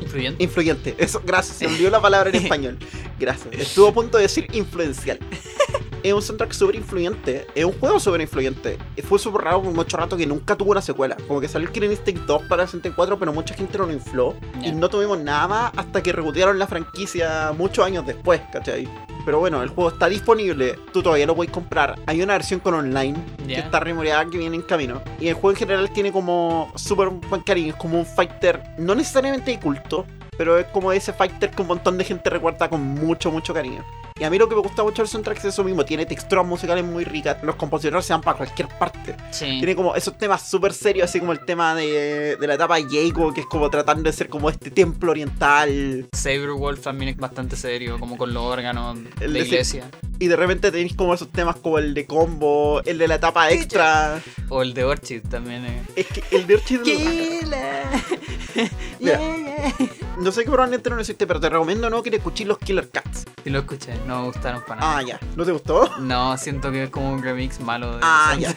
Influyente. influyente. Eso, gracias, se olvidó la palabra en (laughs) español. Gracias. (laughs) Estuvo a punto de decir influencial. (laughs) Es un soundtrack súper influyente. Es un juego súper influyente. Fue súper raro por mucho rato que nunca tuvo una secuela. Como que salió el Killer Instinct 2 para el 64, pero mucha gente no lo infló. Y no tuvimos nada más hasta que rebotearon la franquicia muchos años después, ¿cachai? Pero bueno, el juego está disponible. Tú todavía lo puedes comprar. Hay una versión con online que está remoreada que viene en camino. Y el juego en general tiene como súper buen cariño. Es como un fighter, no necesariamente de culto, pero es como ese fighter que un montón de gente recuerda con mucho, mucho cariño. Y a mí lo que me gusta mucho del soundtrack es eso mismo. Tiene texturas musicales muy ricas. Los compositores se van para cualquier parte. Sí. Tiene como esos temas súper serios, así como el tema de, de la etapa Jago, que es como tratando de ser como este templo oriental. Saberwolf también es bastante serio, como con los órganos El de de- iglesia. Y de repente tenéis como esos temas como el de combo, el de la etapa extra. O el de Orchid también es. Es que el de Orchid (laughs) Mira. (laughs) No sé qué probablemente no lo hiciste, pero te recomiendo no que te escuches los Killer Cats. Si lo escuché, no me gustaron para nada. Ah, ya. ¿No te gustó? No, siento que es como un remix malo de. Ah, ya.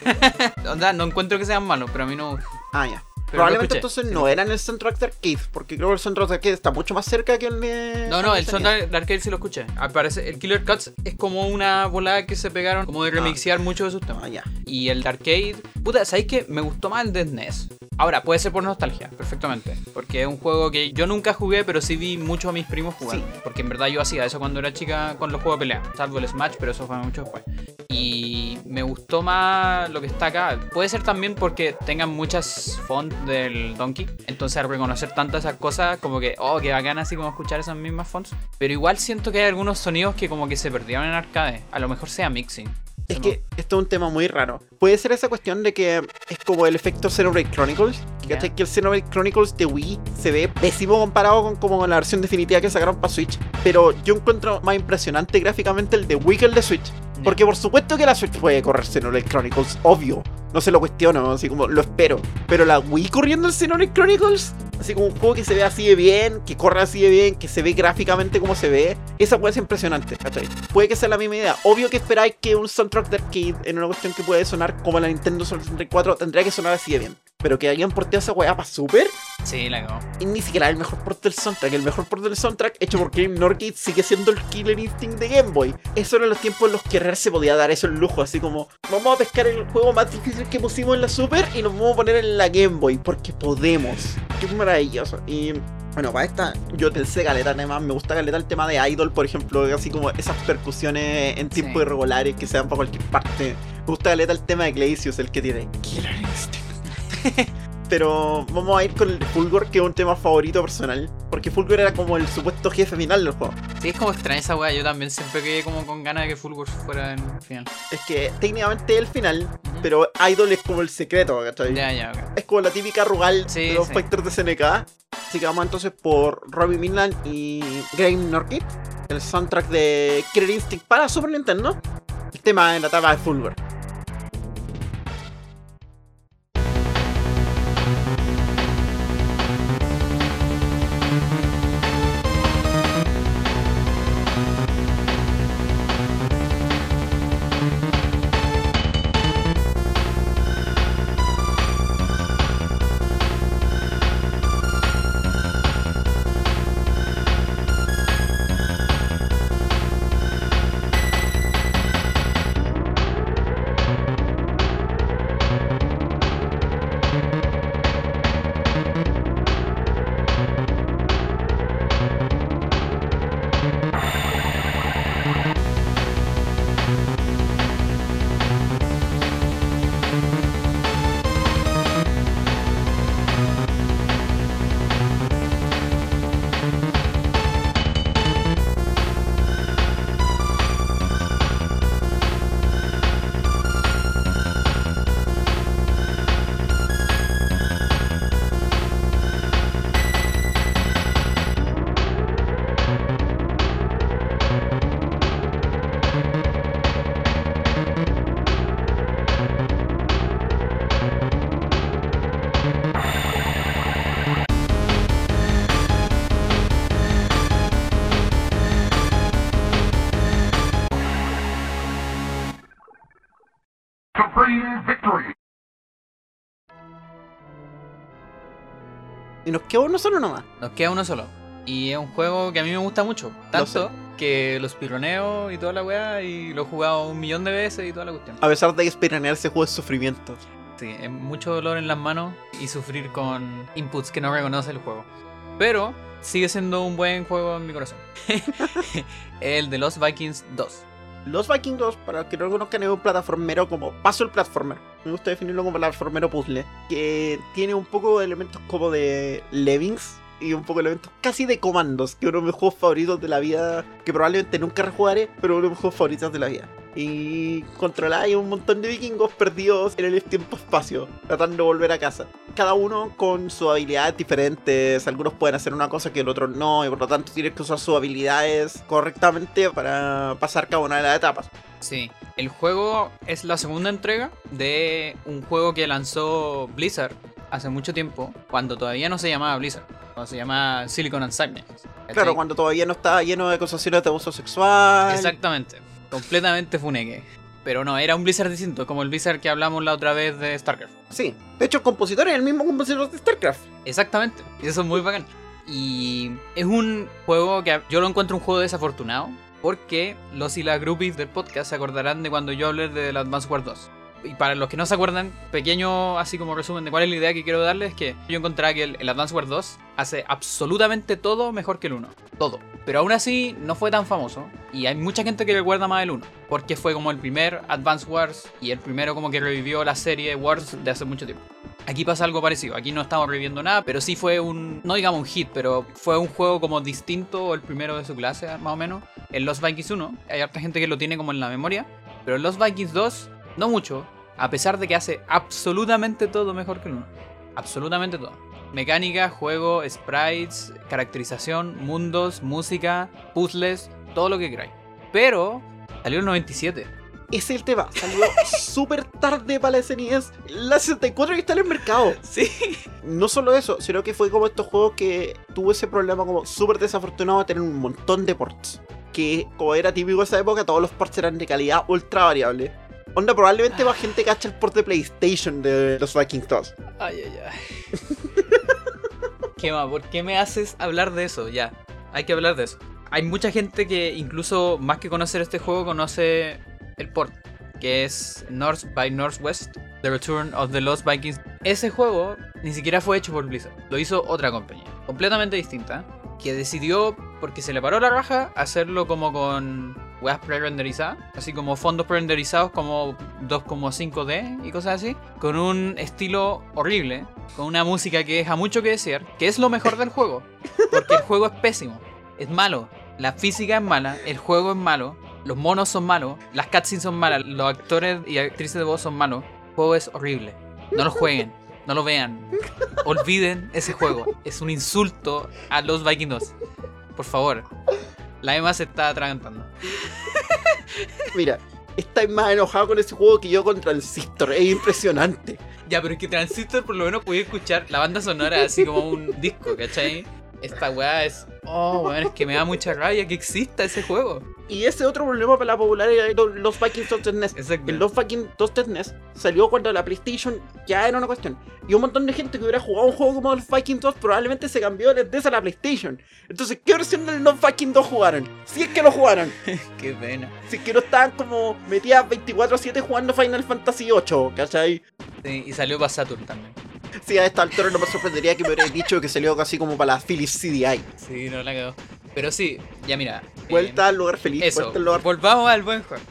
(laughs) Onda, no encuentro que sean malos, pero a mí no. Ah, ya. Probablemente entonces no era en el soundtrack de Arcade, porque creo que el soundtrack de Arcade está mucho más cerca que el de. No, no, el soundtrack de Arcade sí lo escuché. Al parecer, el Killer Cuts es como una volada que se pegaron, como de remixear muchos de sus temas. Ah, ya. Y el de Arcade, puta, ¿sabéis qué? Me gustó más el de SNES. Ahora, puede ser por nostalgia, perfectamente. Porque es un juego que yo nunca jugué, pero sí vi mucho a mis primos jugar. Sí. Porque en verdad yo hacía eso cuando era chica con los juegos de pelea. Salvo el Smash, pero eso fue mucho después. Y me gustó más lo que está acá. Puede ser también porque tengan muchas fonts del Donkey. Entonces al reconocer tantas esas cosas, como que, oh, qué bacán así como escuchar esas mismas fonts. Pero igual siento que hay algunos sonidos que como que se perdieron en arcade. A lo mejor sea mixing. Es que esto es un tema muy raro. Puede ser esa cuestión de que es como el efecto Xenoblade Chronicles. ¿Cachai? Que el Xenoblade Chronicles de Wii se ve pésimo comparado con como la versión definitiva que sacaron para Switch. Pero yo encuentro más impresionante gráficamente el de Wii que el de Switch. Porque por supuesto que la Switch puede correr Xenoblade Chronicles, obvio. No se lo cuestiono, así como lo espero. Pero la Wii corriendo el Xenoblade Chronicles, así como un juego que se ve así de bien, que corre así de bien, que se ve gráficamente como se ve, esa puede ser impresionante, ¿cachai? Puede que sea la misma idea. Obvio que esperáis que un soundtrack de arcade en una cuestión que puede sonar como la Nintendo 64 tendría que sonar así de bien. Pero que hayan porteado esa weá para Super, Sí, la cagó. y ni siquiera el mejor port del soundtrack. El mejor port del soundtrack hecho por Game Norgate sigue siendo el Killer Instinct de Game Boy. Eso eran los tiempos en los que Rare se podía dar eso el lujo, así como vamos a pescar el juego más difícil que pusimos en la Super y nos vamos a poner en la Game Boy, porque podemos. Qué maravilloso. Y bueno, para esta, yo te sé caleta además, me gusta caleta el tema de Idol, por ejemplo, así como esas percusiones en tiempos Sí. irregulares que se dan para cualquier parte. Me gusta caleta el tema de Glacius, el que tiene Killer Instinct. (laughs) Pero vamos a ir con el Fulgor, que es un tema favorito personal. Porque Fulgor era como el supuesto jefe final del juego. Sí, es como extraña esa weá. Yo también siempre quedé como con ganas de que Fulgor fuera en el final. Es que técnicamente es el final, pero Idol es como el secreto, ¿cachai? Ya, ya, ok. Es como la típica rugal Sí, de los sí. fighters de SNK. Así que vamos entonces por Robbie Midland y Game Norkit. El soundtrack de Killer Instinct para Super Nintendo. El tema en la etapa de Fulgor. Y nos queda uno solo nomás. Nos queda uno solo. Y es un juego que a mí me gusta mucho. Tanto que los pironeo y toda la weá. Y lo he jugado un millón de veces y toda la cuestión. A pesar de que esperanear ese juego es sufrimiento. Sí, es mucho dolor en las manos y sufrir con inputs que no reconoce el juego. Pero sigue siendo un buen juego en mi corazón. (laughs) el de los Vikings 2. Los Vikings 2, para que no conozcan, es un plataformero como paso el platformer. Me gusta definirlo como plataformero puzzle. Que tiene un poco de elementos como de Lemmings y un poco de elementos casi de comandos, que es uno de mis juegos favoritos de la vida, que probablemente nunca rejugaré, pero uno de mis juegos favoritos de la vida. Y controláis un montón de vikingos perdidos en el tiempo-espacio, tratando de volver a casa. Cada uno con sus habilidades diferentes, algunos pueden hacer una cosa que el otro no, y por lo tanto tienes que usar sus habilidades correctamente para pasar cada una de las etapas. Sí, el juego es la segunda entrega de un juego que lanzó Blizzard hace mucho tiempo, cuando todavía no se llamaba Blizzard, cuando se llama Silicon and. Claro, cuando todavía no estaba lleno de acusaciones de abuso sexual. Exactamente, completamente funeque. Pero no, era un Blizzard distinto, como el Blizzard que hablamos la otra vez de StarCraft. Sí. De hecho, el compositor es el mismo compositor de StarCraft. Exactamente, y eso es muy bacán. Y es un juego que yo lo encuentro un juego desafortunado, porque los y las groupies del podcast se acordarán de cuando yo hablé del Advance Wars 2. Y para los que no se acuerdan, pequeño así como resumen de cuál es la idea que quiero darles, es que yo encontraba que el, el Advance Wars 2 hace absolutamente todo mejor que el 1. Todo. Pero aún así no fue tan famoso. Y hay mucha gente que recuerda más el 1. Porque fue como el primer Advance Wars y el primero como que revivió la serie Wars de hace mucho tiempo. Aquí pasa algo parecido, aquí no estamos reviviendo nada, pero sí fue un, no digamos un hit, pero fue un juego como distinto, el primero de su clase más o menos, en Los Vikings 1, hay harta gente que lo tiene como en la memoria, pero en Los Vikings 2, no mucho, a pesar de que hace absolutamente todo mejor que el 1, absolutamente todo. Mecánica, juego, sprites, caracterización, mundos, música, puzzles, todo lo que queráis. Pero salió el 97. Ese es el tema. Salió (laughs) súper tarde para la SNES. La 64 que está en el mercado. (laughs) Sí. No solo eso, sino que fue como estos juegos que tuvo ese problema como súper desafortunado de tener un montón de ports. Que como era típico de esa época, todos los ports eran de calidad ultra variable. Onda, probablemente más gente cacha el port de PlayStation de los Vikings 2. Ay, ay, ay. ¿Qué más? ¿Por qué me haces hablar de eso? Ya, hay que hablar de eso. Hay mucha gente que incluso más que conocer este juego conoce el port, que es North by Northwest, The Return of the Lost Vikings. Ese juego ni siquiera fue hecho por Blizzard, lo hizo otra compañía, completamente distinta, que decidió, porque se le paró la raja, hacerlo como con weas pre-renderizadas, así como fondos pre-renderizados como 2,5D y cosas así, con un estilo horrible, con una música que deja mucho que desear, que es lo mejor del juego, porque el juego es pésimo, es malo, la física es mala, el juego es malo, los monos son malos, las cutscenes son malas, los actores y actrices de voz son malos, el juego es horrible, no lo jueguen. No lo vean. Olviden ese juego. Es un insulto a los Vikings 2. Por favor. La Emma se está atragantando. (laughs) Mira, estáis más enojado con ese juego que yo con Transistor. Es impresionante. Ya, pero es que Transistor por lo menos podía escuchar la banda sonora así como un disco, ¿cachai? Esta weá es. Oh, weón, es que me da mucha rabia que exista ese juego. Y ese otro problema para la popularidad de los Vikings 2 NES. Exacto. El Los Vikings 2 NES salió cuando la PlayStation ya era una cuestión. Y un montón de gente que hubiera jugado un juego como los Vikings 2 probablemente se cambió del NES a la PlayStation. Entonces, ¿qué versión del Los Vikings 2 jugaron? Si es que lo jugaron. (laughs) Qué pena. Si es que no estaban como metidas 24-7 jugando Final Fantasy 8, ¿cachai? Sí, y salió para Saturn también. Sí, a esta altura no me sorprendería que me hubierais dicho que salió casi como para la Philips CDI. Sí, no la quedó. Pero sí, ya mira. eh, Vuelta al lugar feliz, Eso, vuelta al lugar volvamos al buen juego.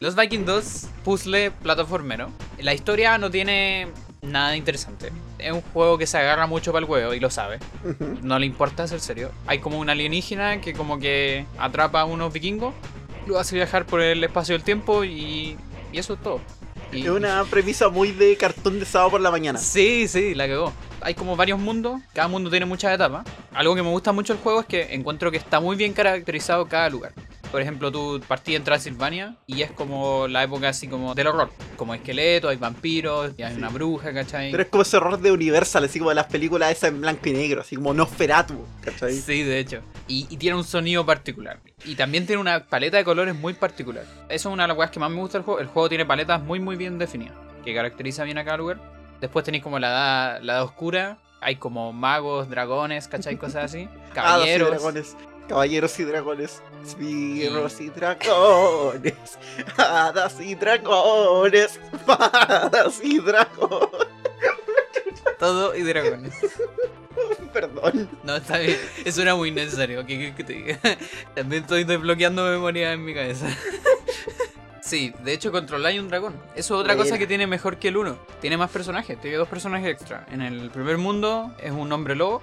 Los Vikings 2, puzzle plataformero. La historia no tiene nada interesante. Es un juego que se agarra mucho para el huevo y lo sabe. No le importa ser serio. Hay como un alienígena que como que atrapa a unos vikingos, lo hace viajar por el espacio y el tiempo y, y eso es todo. Y- Es una premisa muy de cartón de sábado por la mañana. Sí, sí, la cagó. Hay como varios mundos, cada mundo tiene muchas etapas. Algo que me gusta mucho del juego es que encuentro que está muy bien caracterizado cada lugar. Por ejemplo, tú partís en Transilvania y es como la época así como del horror. Como esqueletos, hay vampiros, y hay Sí. una bruja, ¿cachai? Pero es como ese horror de Universal, así como de las películas esas en blanco y negro, así como Nosferatu, ¿cachai? Sí, de hecho. Y, y tiene un sonido particular. Y también tiene una paleta de colores muy particular. Eso es una de las cosas que más me gusta del juego. El juego tiene paletas muy muy bien definidas. Que caracteriza bien a cada lugar. Después tenéis como la edad, la edad oscura. Hay como magos, dragones, ¿cachai? Cosas así. (laughs) Y Caballeros. dragones. Caballeros y dragones. Esbirros y dragones. Hadas y dragones. Hadas y dragones. Todo y dragones. (laughs) Perdón. No, está bien. Eso era muy necesario. ¿Qué quieres que te diga? También estoy desbloqueando memoria en mi cabeza. Sí, de hecho controláis un dragón. Eso es otra cosa que tiene mejor que el 1. Tiene más personajes, tiene dos personajes extra. En el primer mundo es un hombre lobo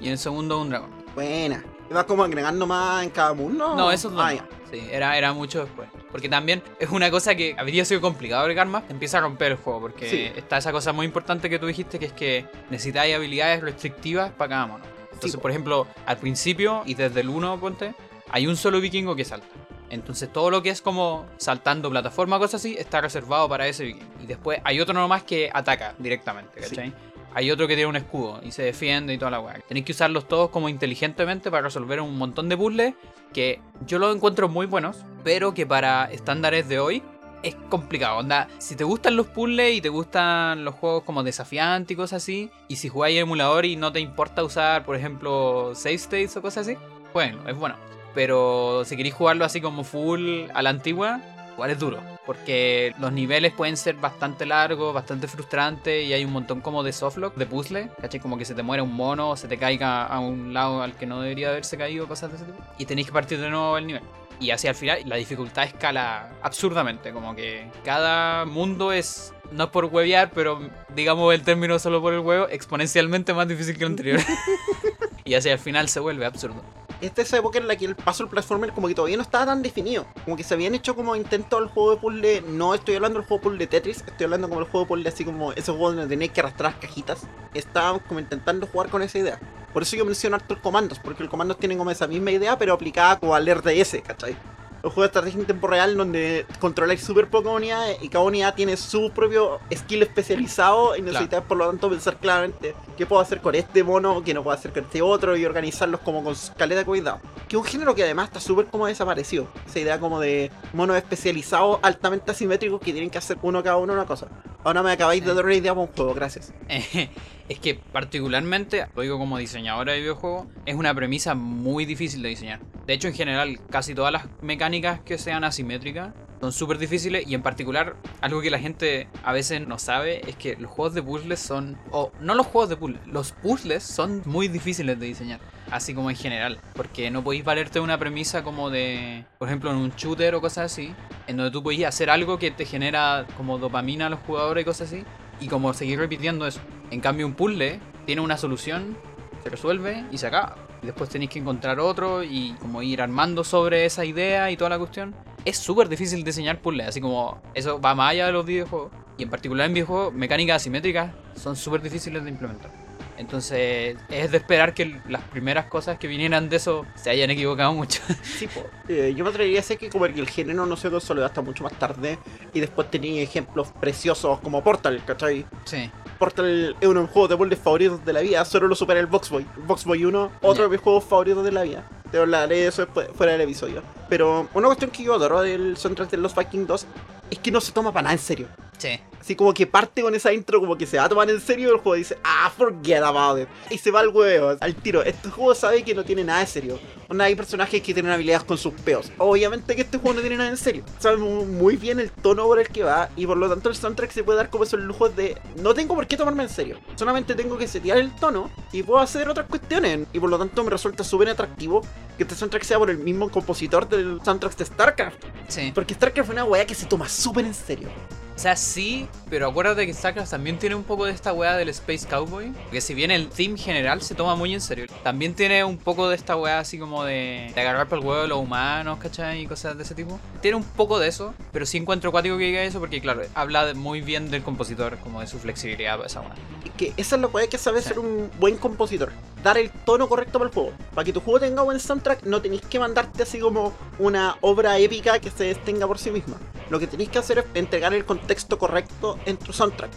y en el segundo un dragón. Buena. ¿Vas como agregando más en cada mundo? No, eso es lo Ah, mismo. Sí, era, era mucho después. Porque también es una cosa que habría sido complicado agregar más, empieza a romper el juego. Porque Sí. está esa cosa muy importante que tú dijiste, que es que necesitáis habilidades restrictivas para cada mono. Entonces, po. por ejemplo, al principio y desde el 1, ponte, hay un solo vikingo que salta. Entonces todo lo que es como saltando plataforma, cosas así, está reservado para ese vikingo. Y después hay otro nomás que ataca directamente, Sí. Hay otro que tiene un escudo y se defiende y toda la weá. Tenéis que usarlos todos como inteligentemente para resolver un montón de puzzles que yo los encuentro muy buenos, pero que para estándares de hoy es complicado. Onda, si te gustan los puzzles y te gustan los juegos como desafiantes y cosas así, y si jugáis emulador y no te importa usar, por ejemplo, save states o cosas así, bueno, es bueno. Pero si queréis jugarlo así como full a la antigua, igual es duro. Porque los niveles pueden ser bastante largos, bastante frustrantes y hay un montón como de softlock, de puzzle, ¿cachai? Como que se te muere un mono o se te caiga a un lado al que no debería haberse caído, cosas de ese tipo. Y tenéis que partir de nuevo el nivel. Y hacia el final la dificultad escala absurdamente, como que cada mundo es, no es por huevear, pero digamos el término solo por el huevo, exponencialmente más difícil que el anterior. (laughs) y hacia el final se vuelve absurdo. Esta es esa época en la que el paso del platformer como que todavía no estaba tan definido. Como que se habían hecho como intentos del juego de puzzle. No estoy hablando del juego de puzzle Tetris, estoy hablando como el juego de puzzle así como esos juegos donde tenéis que arrastrar cajitas. Estábamos como intentando jugar con esa idea. Por eso yo menciono harto el comandos, porque el comandos tiene como esa misma idea, pero aplicada como al RTS, ¿cachai? Un juego de estrategia en tiempo real donde controláis súper pocas unidades y cada unidad tiene su propio skill especializado y necesitáis por lo tanto pensar claramente qué puedo hacer con este mono, qué no puedo hacer con este otro y organizarlos como con caleta de cuidado. Que es un género que además está súper como desaparecido. Esa idea como de monos especializados altamente asimétricos que tienen que hacer uno cada uno una cosa. Ahora me acabáis de dar una idea para un juego, gracias. (laughs) Es que particularmente, lo digo como diseñadora de videojuegos, es una premisa muy difícil de diseñar. De hecho, en general, casi todas las mecánicas que sean asimétricas son súper difíciles y en particular, algo que la gente a veces no sabe es que los juegos de puzzles son, o no los juegos de puzzles, los puzzles son muy difíciles de diseñar. Así como en general, porque no podéis valerte una premisa como de, por ejemplo, en un shooter o cosas así, en donde tú podéis hacer algo que te genera como dopamina a los jugadores y cosas así, y como seguir repitiendo eso. En cambio, un puzzle tiene una solución, se resuelve y se acaba. Y después tenéis que encontrar otro y como ir armando sobre esa idea y toda la cuestión. Es súper difícil diseñar puzzles, así como eso va más allá de los videojuegos. Y en particular en videojuegos, mecánicas asimétricas son súper difíciles de implementar. Entonces es de esperar que las primeras cosas que vinieran de eso se hayan equivocado mucho. (laughs) Sí, po. Eh, yo me atrevería a decir que como que el género no se consolidó hasta mucho más tarde y después tenía ejemplos preciosos como Portal, ¿cachai? sí. Portal es uno de mis juegos de puzzles favoritos de la vida, solo lo supera el Boxboy. Boxboy 1, otro Ya. de mis juegos favoritos de la vida. Te hablaré de eso después, fuera del episodio. Pero una cuestión que yo adoro del soundtrack de Los Vikings 2 es que no se toma para nada en serio. Sí. Así como que parte con esa intro como que se va a tomar en serio el juego dice, ah, forget about it. Y se va al huevo, al tiro. Este juego sabe que no tiene nada de serio. Onda, hay personajes que tienen habilidades con sus peos. Obviamente que este juego no tiene nada en serio. Sabe mu- muy bien el tono por el que va y por lo tanto el soundtrack se puede dar como esos lujos de no tengo por qué tomarme en serio. Solamente tengo que setear el tono y puedo hacer otras cuestiones. Y por lo tanto me resulta súper atractivo que este soundtrack sea por el mismo compositor del soundtrack de StarCraft. Sí. Porque StarCraft fue una weá que se toma súper en serio. O sea, sí, pero acuérdate que StarCraft también tiene un poco de esta weá del Space Cowboy. Que si bien el theme general se toma muy en serio, también tiene un poco de esta weá así como de, de agarrar por el huevo de los humanos, ¿cachai? Y cosas de ese tipo. Tiene un poco de eso, pero sí encuentro cuático que diga eso porque, claro, habla de- muy bien del compositor, como de su flexibilidad para esa weá. que esa es la weá que sabe Sí. ser un buen compositor. Dar el tono correcto para el juego. Para que tu juego tenga buen soundtrack, no tenéis que mandarte así como una obra épica que se detenga por sí misma. Lo que tenéis que hacer es entregar el contexto correcto en tu soundtrack.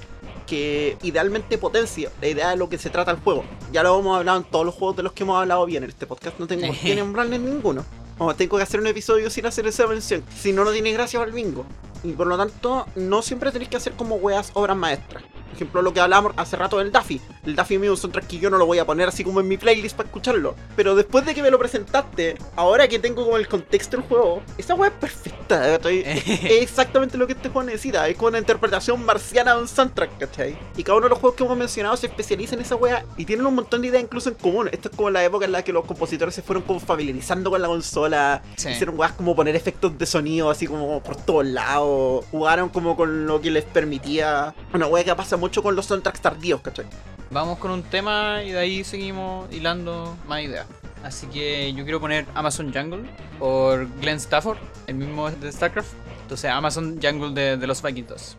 Que idealmente potencie la idea de lo que se trata el juego. Ya lo hemos hablado en todos los juegos de los que hemos hablado bien. En este podcast no tengo por qué nombrarles ninguno. O tengo que hacer un episodio sin hacer esa mención. Si no, no tiene gracia para el bingo. Y por lo tanto, no siempre tenéis que hacer como weas obras maestras. Por ejemplo, lo que hablábamos hace rato del Daffy. El Daffy un soundtrack que yo no lo voy a poner así como en mi playlist para escucharlo. Pero después de que me lo presentaste, ahora que tengo como el contexto del juego, esa wea es perfecta. ¿cachai? (laughs) es exactamente lo que este juego necesita. Es como una interpretación marciana de un soundtrack, ¿cachai? Y cada uno de los juegos que hemos mencionado se especializa en esa wea y tienen un montón de ideas incluso en común. Esto es como la época en la que los compositores se fueron como familiarizando con la consola. Sí. Hicieron weas como poner efectos de sonido así como por todos lados. Jugaron como con lo que les permitía. Una wea que pasa mucho con los soundtracks tardíos, ¿cachai? Vamos con un tema y de ahí seguimos hilando más ideas. Así que yo quiero poner Amazon Jungle por Glenn Stafford, el mismo de StarCraft. Entonces Amazon Jungle de, los Vikings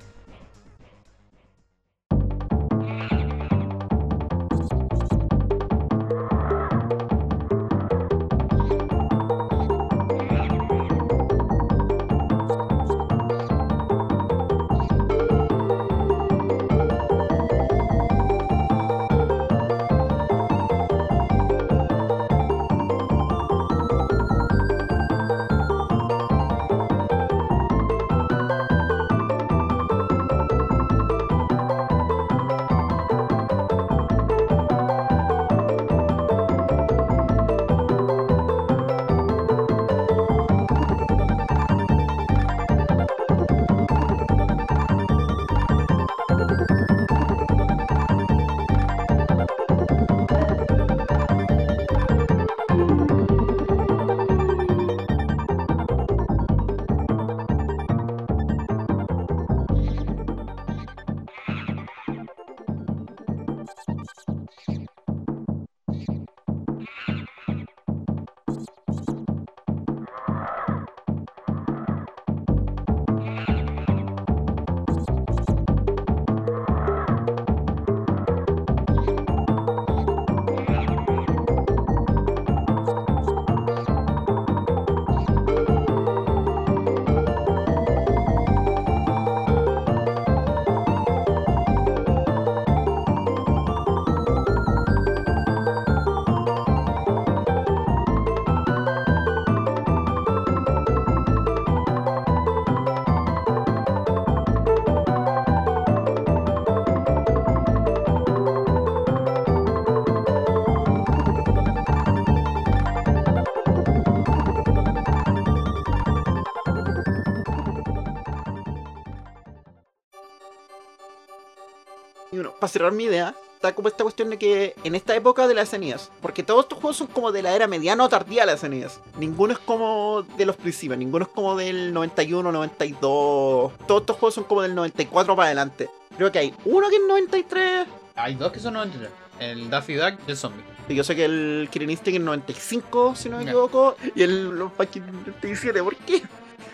para cerrar mi idea, está como esta cuestión de que en esta época de la SNES, porque todos estos juegos son como de la era mediana o tardía de la SNES. Ninguno es como de los principios, ninguno es como del 91, 92. Todos estos juegos son como del 94 para adelante. Creo que hay uno que es 93. Hay dos que son 93. El Daffy Duck y el Zombie. Y yo sé que el Kirin Instinct es 95, si no me equivoco. Y el los Vikings 97, ¿por qué?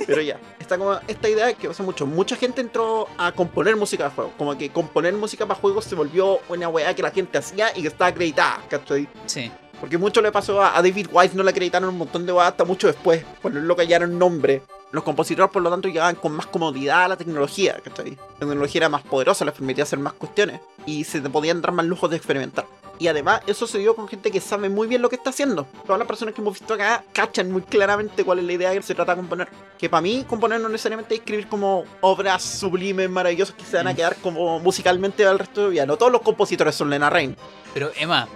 Pero ya, está como esta idea que pasa mucho. Mucha gente entró a componer música de juegos. Como que componer música para juegos se volvió una weá que la gente hacía y que estaba acreditada, ¿cachai? Sí. Porque mucho le pasó a, David Wise, no le acreditaron un montón de weá hasta mucho después, cuando lo callaron nombre. Los compositores, por lo tanto, llegaban con más comodidad a la tecnología, ¿cachai? La tecnología era más poderosa, les permitía hacer más cuestiones y se podían dar más lujos de experimentar. Y además, eso se dio con gente que sabe muy bien lo que está haciendo. Todas las personas que hemos visto acá cachan muy claramente cuál es la idea que se trata de componer. Que para mí, componer no necesariamente es escribir como obras sublimes, maravillosas que se van a Mm. quedar como musicalmente al resto de vida. No todos los compositores son Lena Rain. Pero Emma,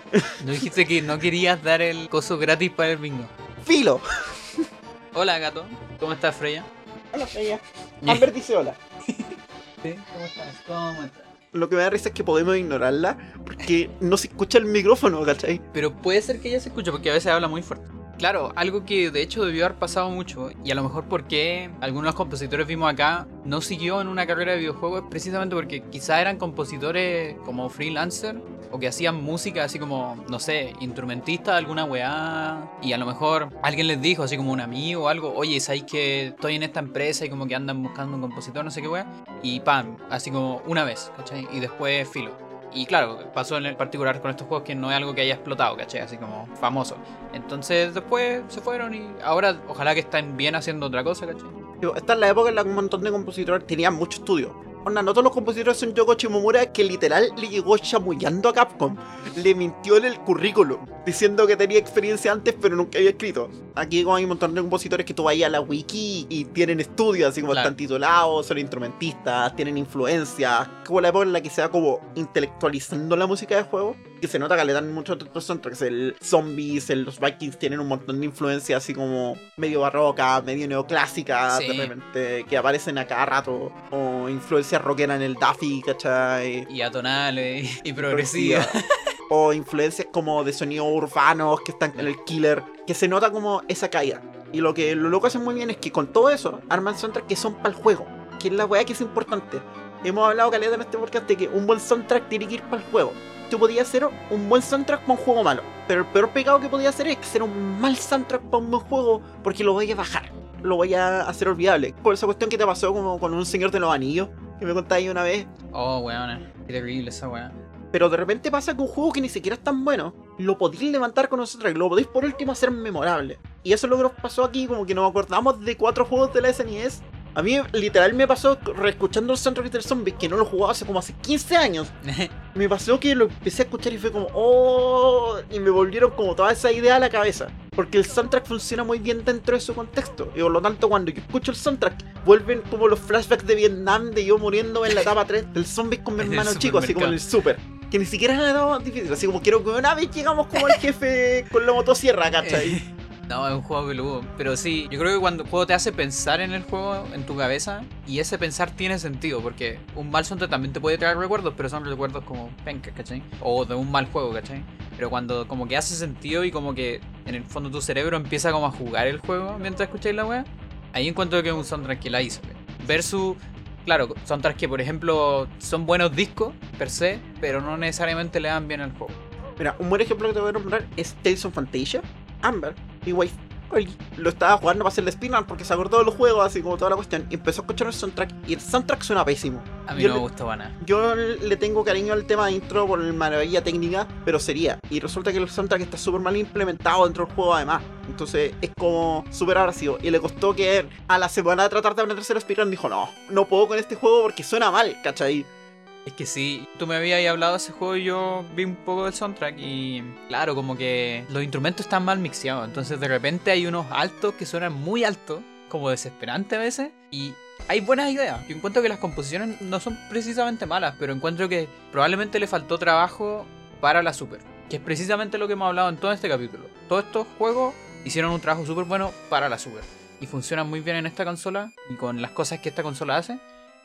¿no dijiste que no querías dar el coso gratis para el bingo? ¡Filo! Hola gato, ¿cómo estás Freya? Hola, Freya. (laughs) Amber dice hola. Sí, ¿cómo estás? ¿Cómo estás? Lo que me da risa es que podemos ignorarla porque no se escucha el micrófono, ¿cachai? Pero puede ser que ella se escuche porque a veces habla muy fuerte. Claro, algo que de hecho debió haber pasado mucho, y a lo mejor porque algunos compositores vimos acá, no siguió en una carrera de videojuegos, precisamente porque quizá eran compositores como freelancer, o que hacían música así como, no sé, instrumentista de alguna weá, y a lo mejor alguien les dijo, así como un amigo o algo, oye, ¿sabéis que estoy en esta empresa y como que andan buscando un compositor, no sé qué weá? Y pam, así como una vez, ¿cachai? Y después filo. Y claro, pasó en el particular con estos juegos que no es algo que haya explotado, ¿cachai? Así como famoso. Entonces después se fueron y ahora ojalá que estén bien haciendo otra cosa, ¿cachai? Esta es la época en la que un montón de compositores tenían mucho estudio no todos los compositores son Yoko Shimomura que literal le llegó chamullando a Capcom. Le mintió en el currículum, diciendo que tenía experiencia antes pero nunca había escrito. Aquí hay un montón de compositores que tú vas a la wiki y tienen estudios, así como están titulados, son instrumentistas, tienen influencias. Como la época en la que se va como intelectualizando la música de juego que se nota que le dan muchos otros soundtracks. El Zombies, el, los Vikings tienen un montón de influencias así como medio barroca, medio neoclásica, de repente, que aparecen a cada rato. O influencias rockeras en el Duffy, ¿cachai? Y atonales y progresiva. (laughs) o influencias como de sonidos urbanos que están en el Killer, que se nota como esa caída. Y lo que lo loco hacen muy bien es que con todo eso arman soundtracks que son para el juego, que es la weá que es importante. Hemos hablado caleta en este podcast de que un buen soundtrack tiene que ir para el juego tú podías hacer un buen soundtrack para un juego malo. Pero el peor pecado que podías hacer es hacer un mal soundtrack para un buen juego porque lo voy a bajar. Lo voy a hacer olvidable. Con esa cuestión que te pasó como con un señor de los anillos que me contaste una vez. Oh, weón, qué terrible esa weá. Pero de repente pasa que un juego que ni siquiera es tan bueno, lo podéis levantar con soundtrack, lo podéis por último hacer memorable. Y eso es lo que nos pasó aquí, como que nos acordamos de cuatro juegos de la SNES a mí literal me pasó reescuchando el soundtrack de Zombies, que no lo jugaba hace como hace 15 años. (laughs) me pasó que lo empecé a escuchar y fue como, oh, y me volvieron como toda esa idea a la cabeza. Porque el soundtrack funciona muy bien dentro de su contexto. Y por lo tanto, cuando yo escucho el soundtrack, vuelven como los flashbacks de Vietnam, de yo muriendo en la etapa 3 del Zombies con mi (laughs) hermano chico, así como en el super. Que ni siquiera era difícil, así como quiero que una vez llegamos como el jefe con la motosierra, ¿cachai? (laughs) No, es un juego peludo. Pero sí, yo creo que cuando el juego te hace pensar en el juego, en tu cabeza, y ese pensar tiene sentido, porque un mal soundtrack también te puede traer recuerdos, pero son recuerdos como penca, ¿cachai? O de un mal juego, ¿cachai? Pero cuando como que hace sentido y como que en el fondo tu cerebro empieza como a jugar el juego mientras escucháis la wea, ahí encuentro que es un soundtrack que la hizo. Versus claro, soundtracks que por ejemplo son buenos discos per se, pero no necesariamente le dan bien al juego. Mira, un buen ejemplo que te voy a nombrar es Tales of Fantasia. Amber, mi wife, lo estaba jugando para hacerle spin porque se acordó de los juegos, así como toda la cuestión. Y empezó a escuchar el soundtrack. Y el soundtrack suena pésimo. A mí no me gustó nada. Yo le tengo cariño al tema de intro por la maravilla técnica, pero sería. Y resulta que el soundtrack está súper mal implementado dentro del juego, además. Entonces es como súper abrasivo. Y le costó que a la semana de tratar de meterse el speedrun dijo: No, no puedo con este juego porque suena mal, ¿cachai? Es que sí, tú me habías hablado de ese juego y yo vi un poco del soundtrack y claro, como que los instrumentos están mal mixeados, entonces de repente hay unos altos que suenan muy altos, como desesperante a veces, y hay buenas ideas. Yo encuentro que las composiciones no son precisamente malas, pero encuentro que probablemente le faltó trabajo para la Super, que es precisamente lo que hemos hablado en todo este capítulo. Todos estos juegos hicieron un trabajo súper bueno para la Super y funcionan muy bien en esta consola y con las cosas que esta consola hace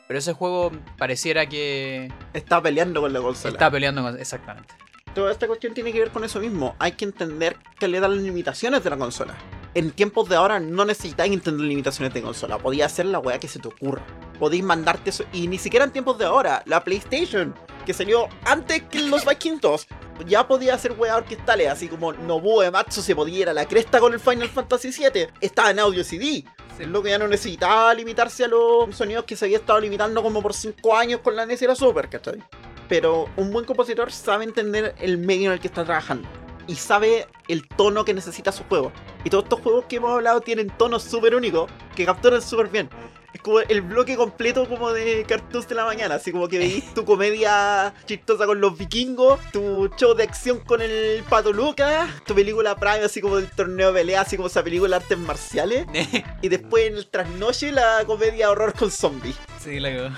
pero ese juego pareciera que. Está peleando con la consola. Está peleando con. Exactamente. Toda esta cuestión tiene que ver con eso mismo. Hay que entender que le dan las limitaciones de la consola. En tiempos de ahora no necesitáis entender limitaciones de consola. Podía hacer la weá que se te ocurra. Podéis mandarte eso. Y ni siquiera en tiempos de ahora. La PlayStation, que salió antes que los Vikings 2, ya podía hacer weá orquestales. Así como Nobuo Ematsu se podía ir a la cresta con el Final Fantasy VII. Estaba en audio CD. Es lo que ya no necesitaba limitarse a los sonidos que se había estado limitando como por 5 años con la NES y la Super, ¿cachai? Pero un buen compositor sabe entender el medio en el que está trabajando. Y sabe el tono que necesita su juego. Y todos estos juegos que hemos hablado tienen tonos súper únicos que capturan súper bien. Es como el bloque completo como de cartoons de la mañana, así como que veis tu comedia chistosa con los vikingos, tu show de acción con el Pato Lucas, tu película Prime así como del torneo de pelea, así como esa película de artes marciales, (laughs) y después en el trasnoche la comedia horror con zombies. Sí, la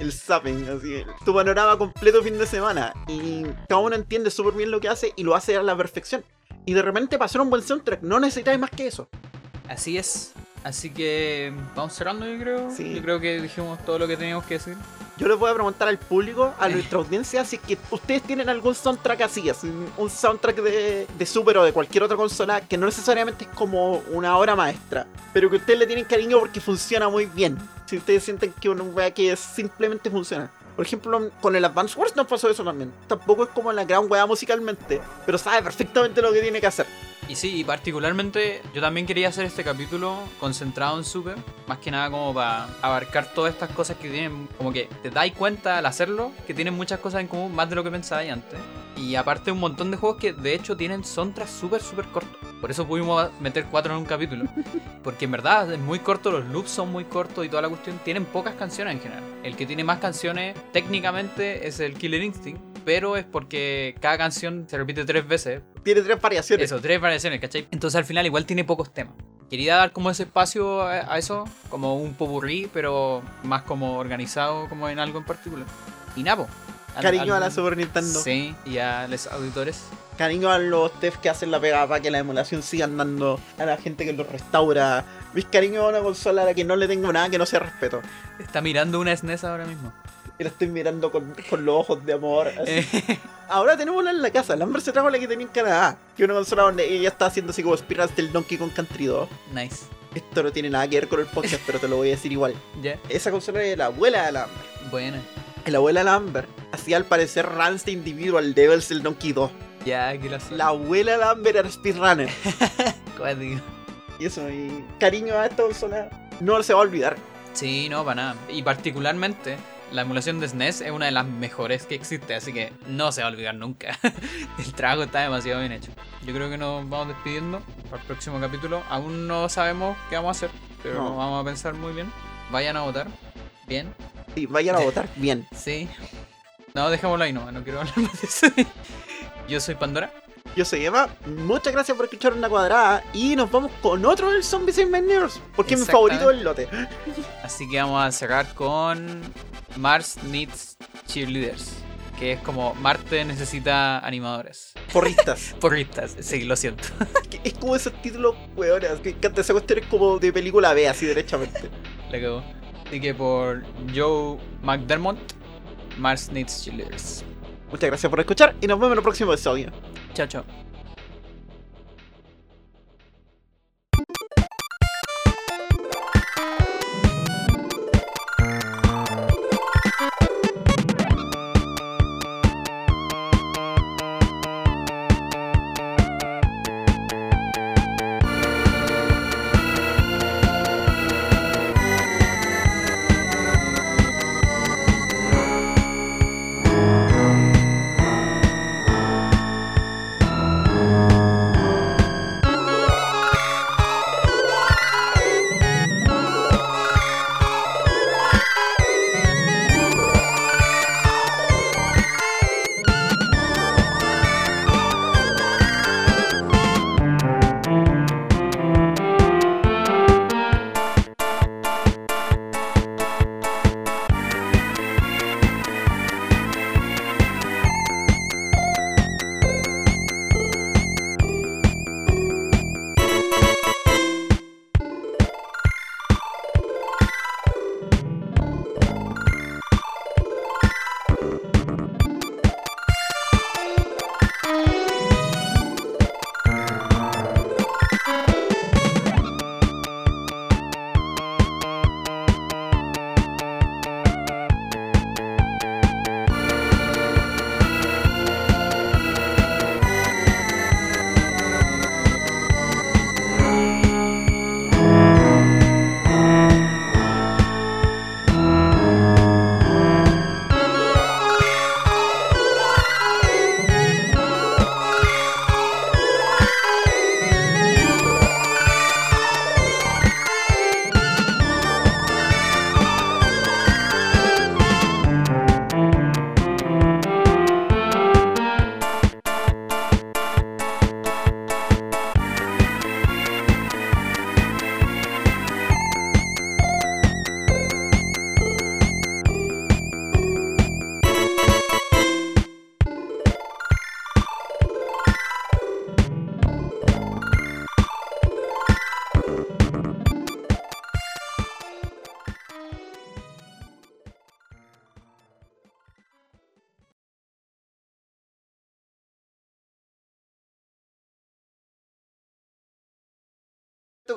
el zapping, así, tu panorama completo fin de semana. Y cada uno entiende súper bien lo que hace y lo hace a la perfección. Y de repente hacer un buen soundtrack no necesitáis más que eso. Así es. Así que vamos cerrando, yo creo. Yo creo que dijimos todo lo que teníamos que decir. Yo les voy a preguntar al público, a nuestra audiencia, si es que ustedes tienen algún soundtrack así, así, un soundtrack de, de Super o de cualquier otra consola que no necesariamente es como una obra maestra, pero que ustedes le tienen cariño porque funciona muy bien. Si ustedes sienten que una wea que simplemente funciona. Por ejemplo, con el Advance Wars nos pasó eso también. Tampoco es como la gran wea musicalmente, pero sabe perfectamente lo que tiene que hacer. Y sí, y particularmente yo también quería hacer este capítulo concentrado en Super, más que nada como para abarcar todas estas cosas que tienen, como que te dais cuenta al hacerlo, que tienen muchas cosas en común, más de lo que pensáis antes. Y aparte un montón de juegos que de hecho tienen soundtracks súper, súper cortos. Por eso pudimos meter cuatro en un capítulo. (laughs) Porque en verdad es muy corto, los loops son muy cortos y toda la cuestión. Tienen pocas canciones en general. El que tiene más canciones técnicamente es el Killer Instinct, pero es porque cada canción se repite tres veces. Tiene tres variaciones. Eso, tres variaciones, ¿cachai? Entonces al final igual tiene pocos temas. Quería dar como ese espacio a, a eso, como un popurrí, pero más como organizado, como en algo en particular. Y Napo. Cariño a la Super Nintendo. Sí, y a los auditores. Cariño a los devs que hacen la pega para que la emulación siga andando. A la gente que lo restaura. Mis cariño a una consola a la que no le tengo nada que no sea respeto. Está mirando una SNES ahora mismo. Y la estoy mirando con, con los ojos de amor. así. Eh, Ahora tenemos una en la casa. Lambert se trajo la que tenía en Canadá. Que una consola donde ella está haciendo así como spirals del Donkey Kong Country 2. nice. Esto no tiene nada que ver con el podcast, pero te lo voy a decir igual. (laughs) Ya. Esa consola es la abuela de Lambert. Buena. El abuela de Lambert hacía al parecer runs de individual levels del Donkey 2. Ya, que la La abuela de Lambert era speedrunner. (laughs) Cuático. Y eso, y cariño a esta consola no se va a olvidar. Sí, no, para nada. Y particularmente, la emulación de SNES es una de las mejores que existe, así que no se va a olvidar nunca. (laughs) el trabajo está demasiado bien hecho. Yo creo que nos vamos despidiendo para el próximo capítulo. Aún no sabemos qué vamos a hacer, pero No. vamos a pensar muy bien. Vayan a votar. Bien. Y vayan a (laughs) votar bien. Sí. No, dejémoslo ahí nomás, no quiero hablar más de eso. (laughs) Yo soy Pandora. Yo soy Eva, muchas gracias por escuchar una cuadrada y nos vamos con otro del Zombie Save My Neighbors, porque es mi favorito del lote. Así que vamos a cerrar con Mars Needs Cheerleaders. Que es como Marte necesita animadores. Porristas. (laughs) Porristas, sí, lo siento. (laughs) Es como esos títulos, weones, que canta esa cuestión es como de película B, así derechamente. Le quedó. Así que por Joe McDermott, Mars Needs Cheerleaders. Muchas gracias por escuchar y nos vemos en el próximo episodio. Chao,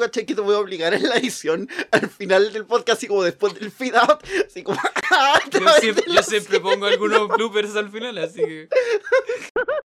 cachai que te voy a obligar en la edición al final del podcast, así como después del feed out, así como. (laughs) Yo siempre, yo siempre pongo algunos bloopers al final, así que. (laughs)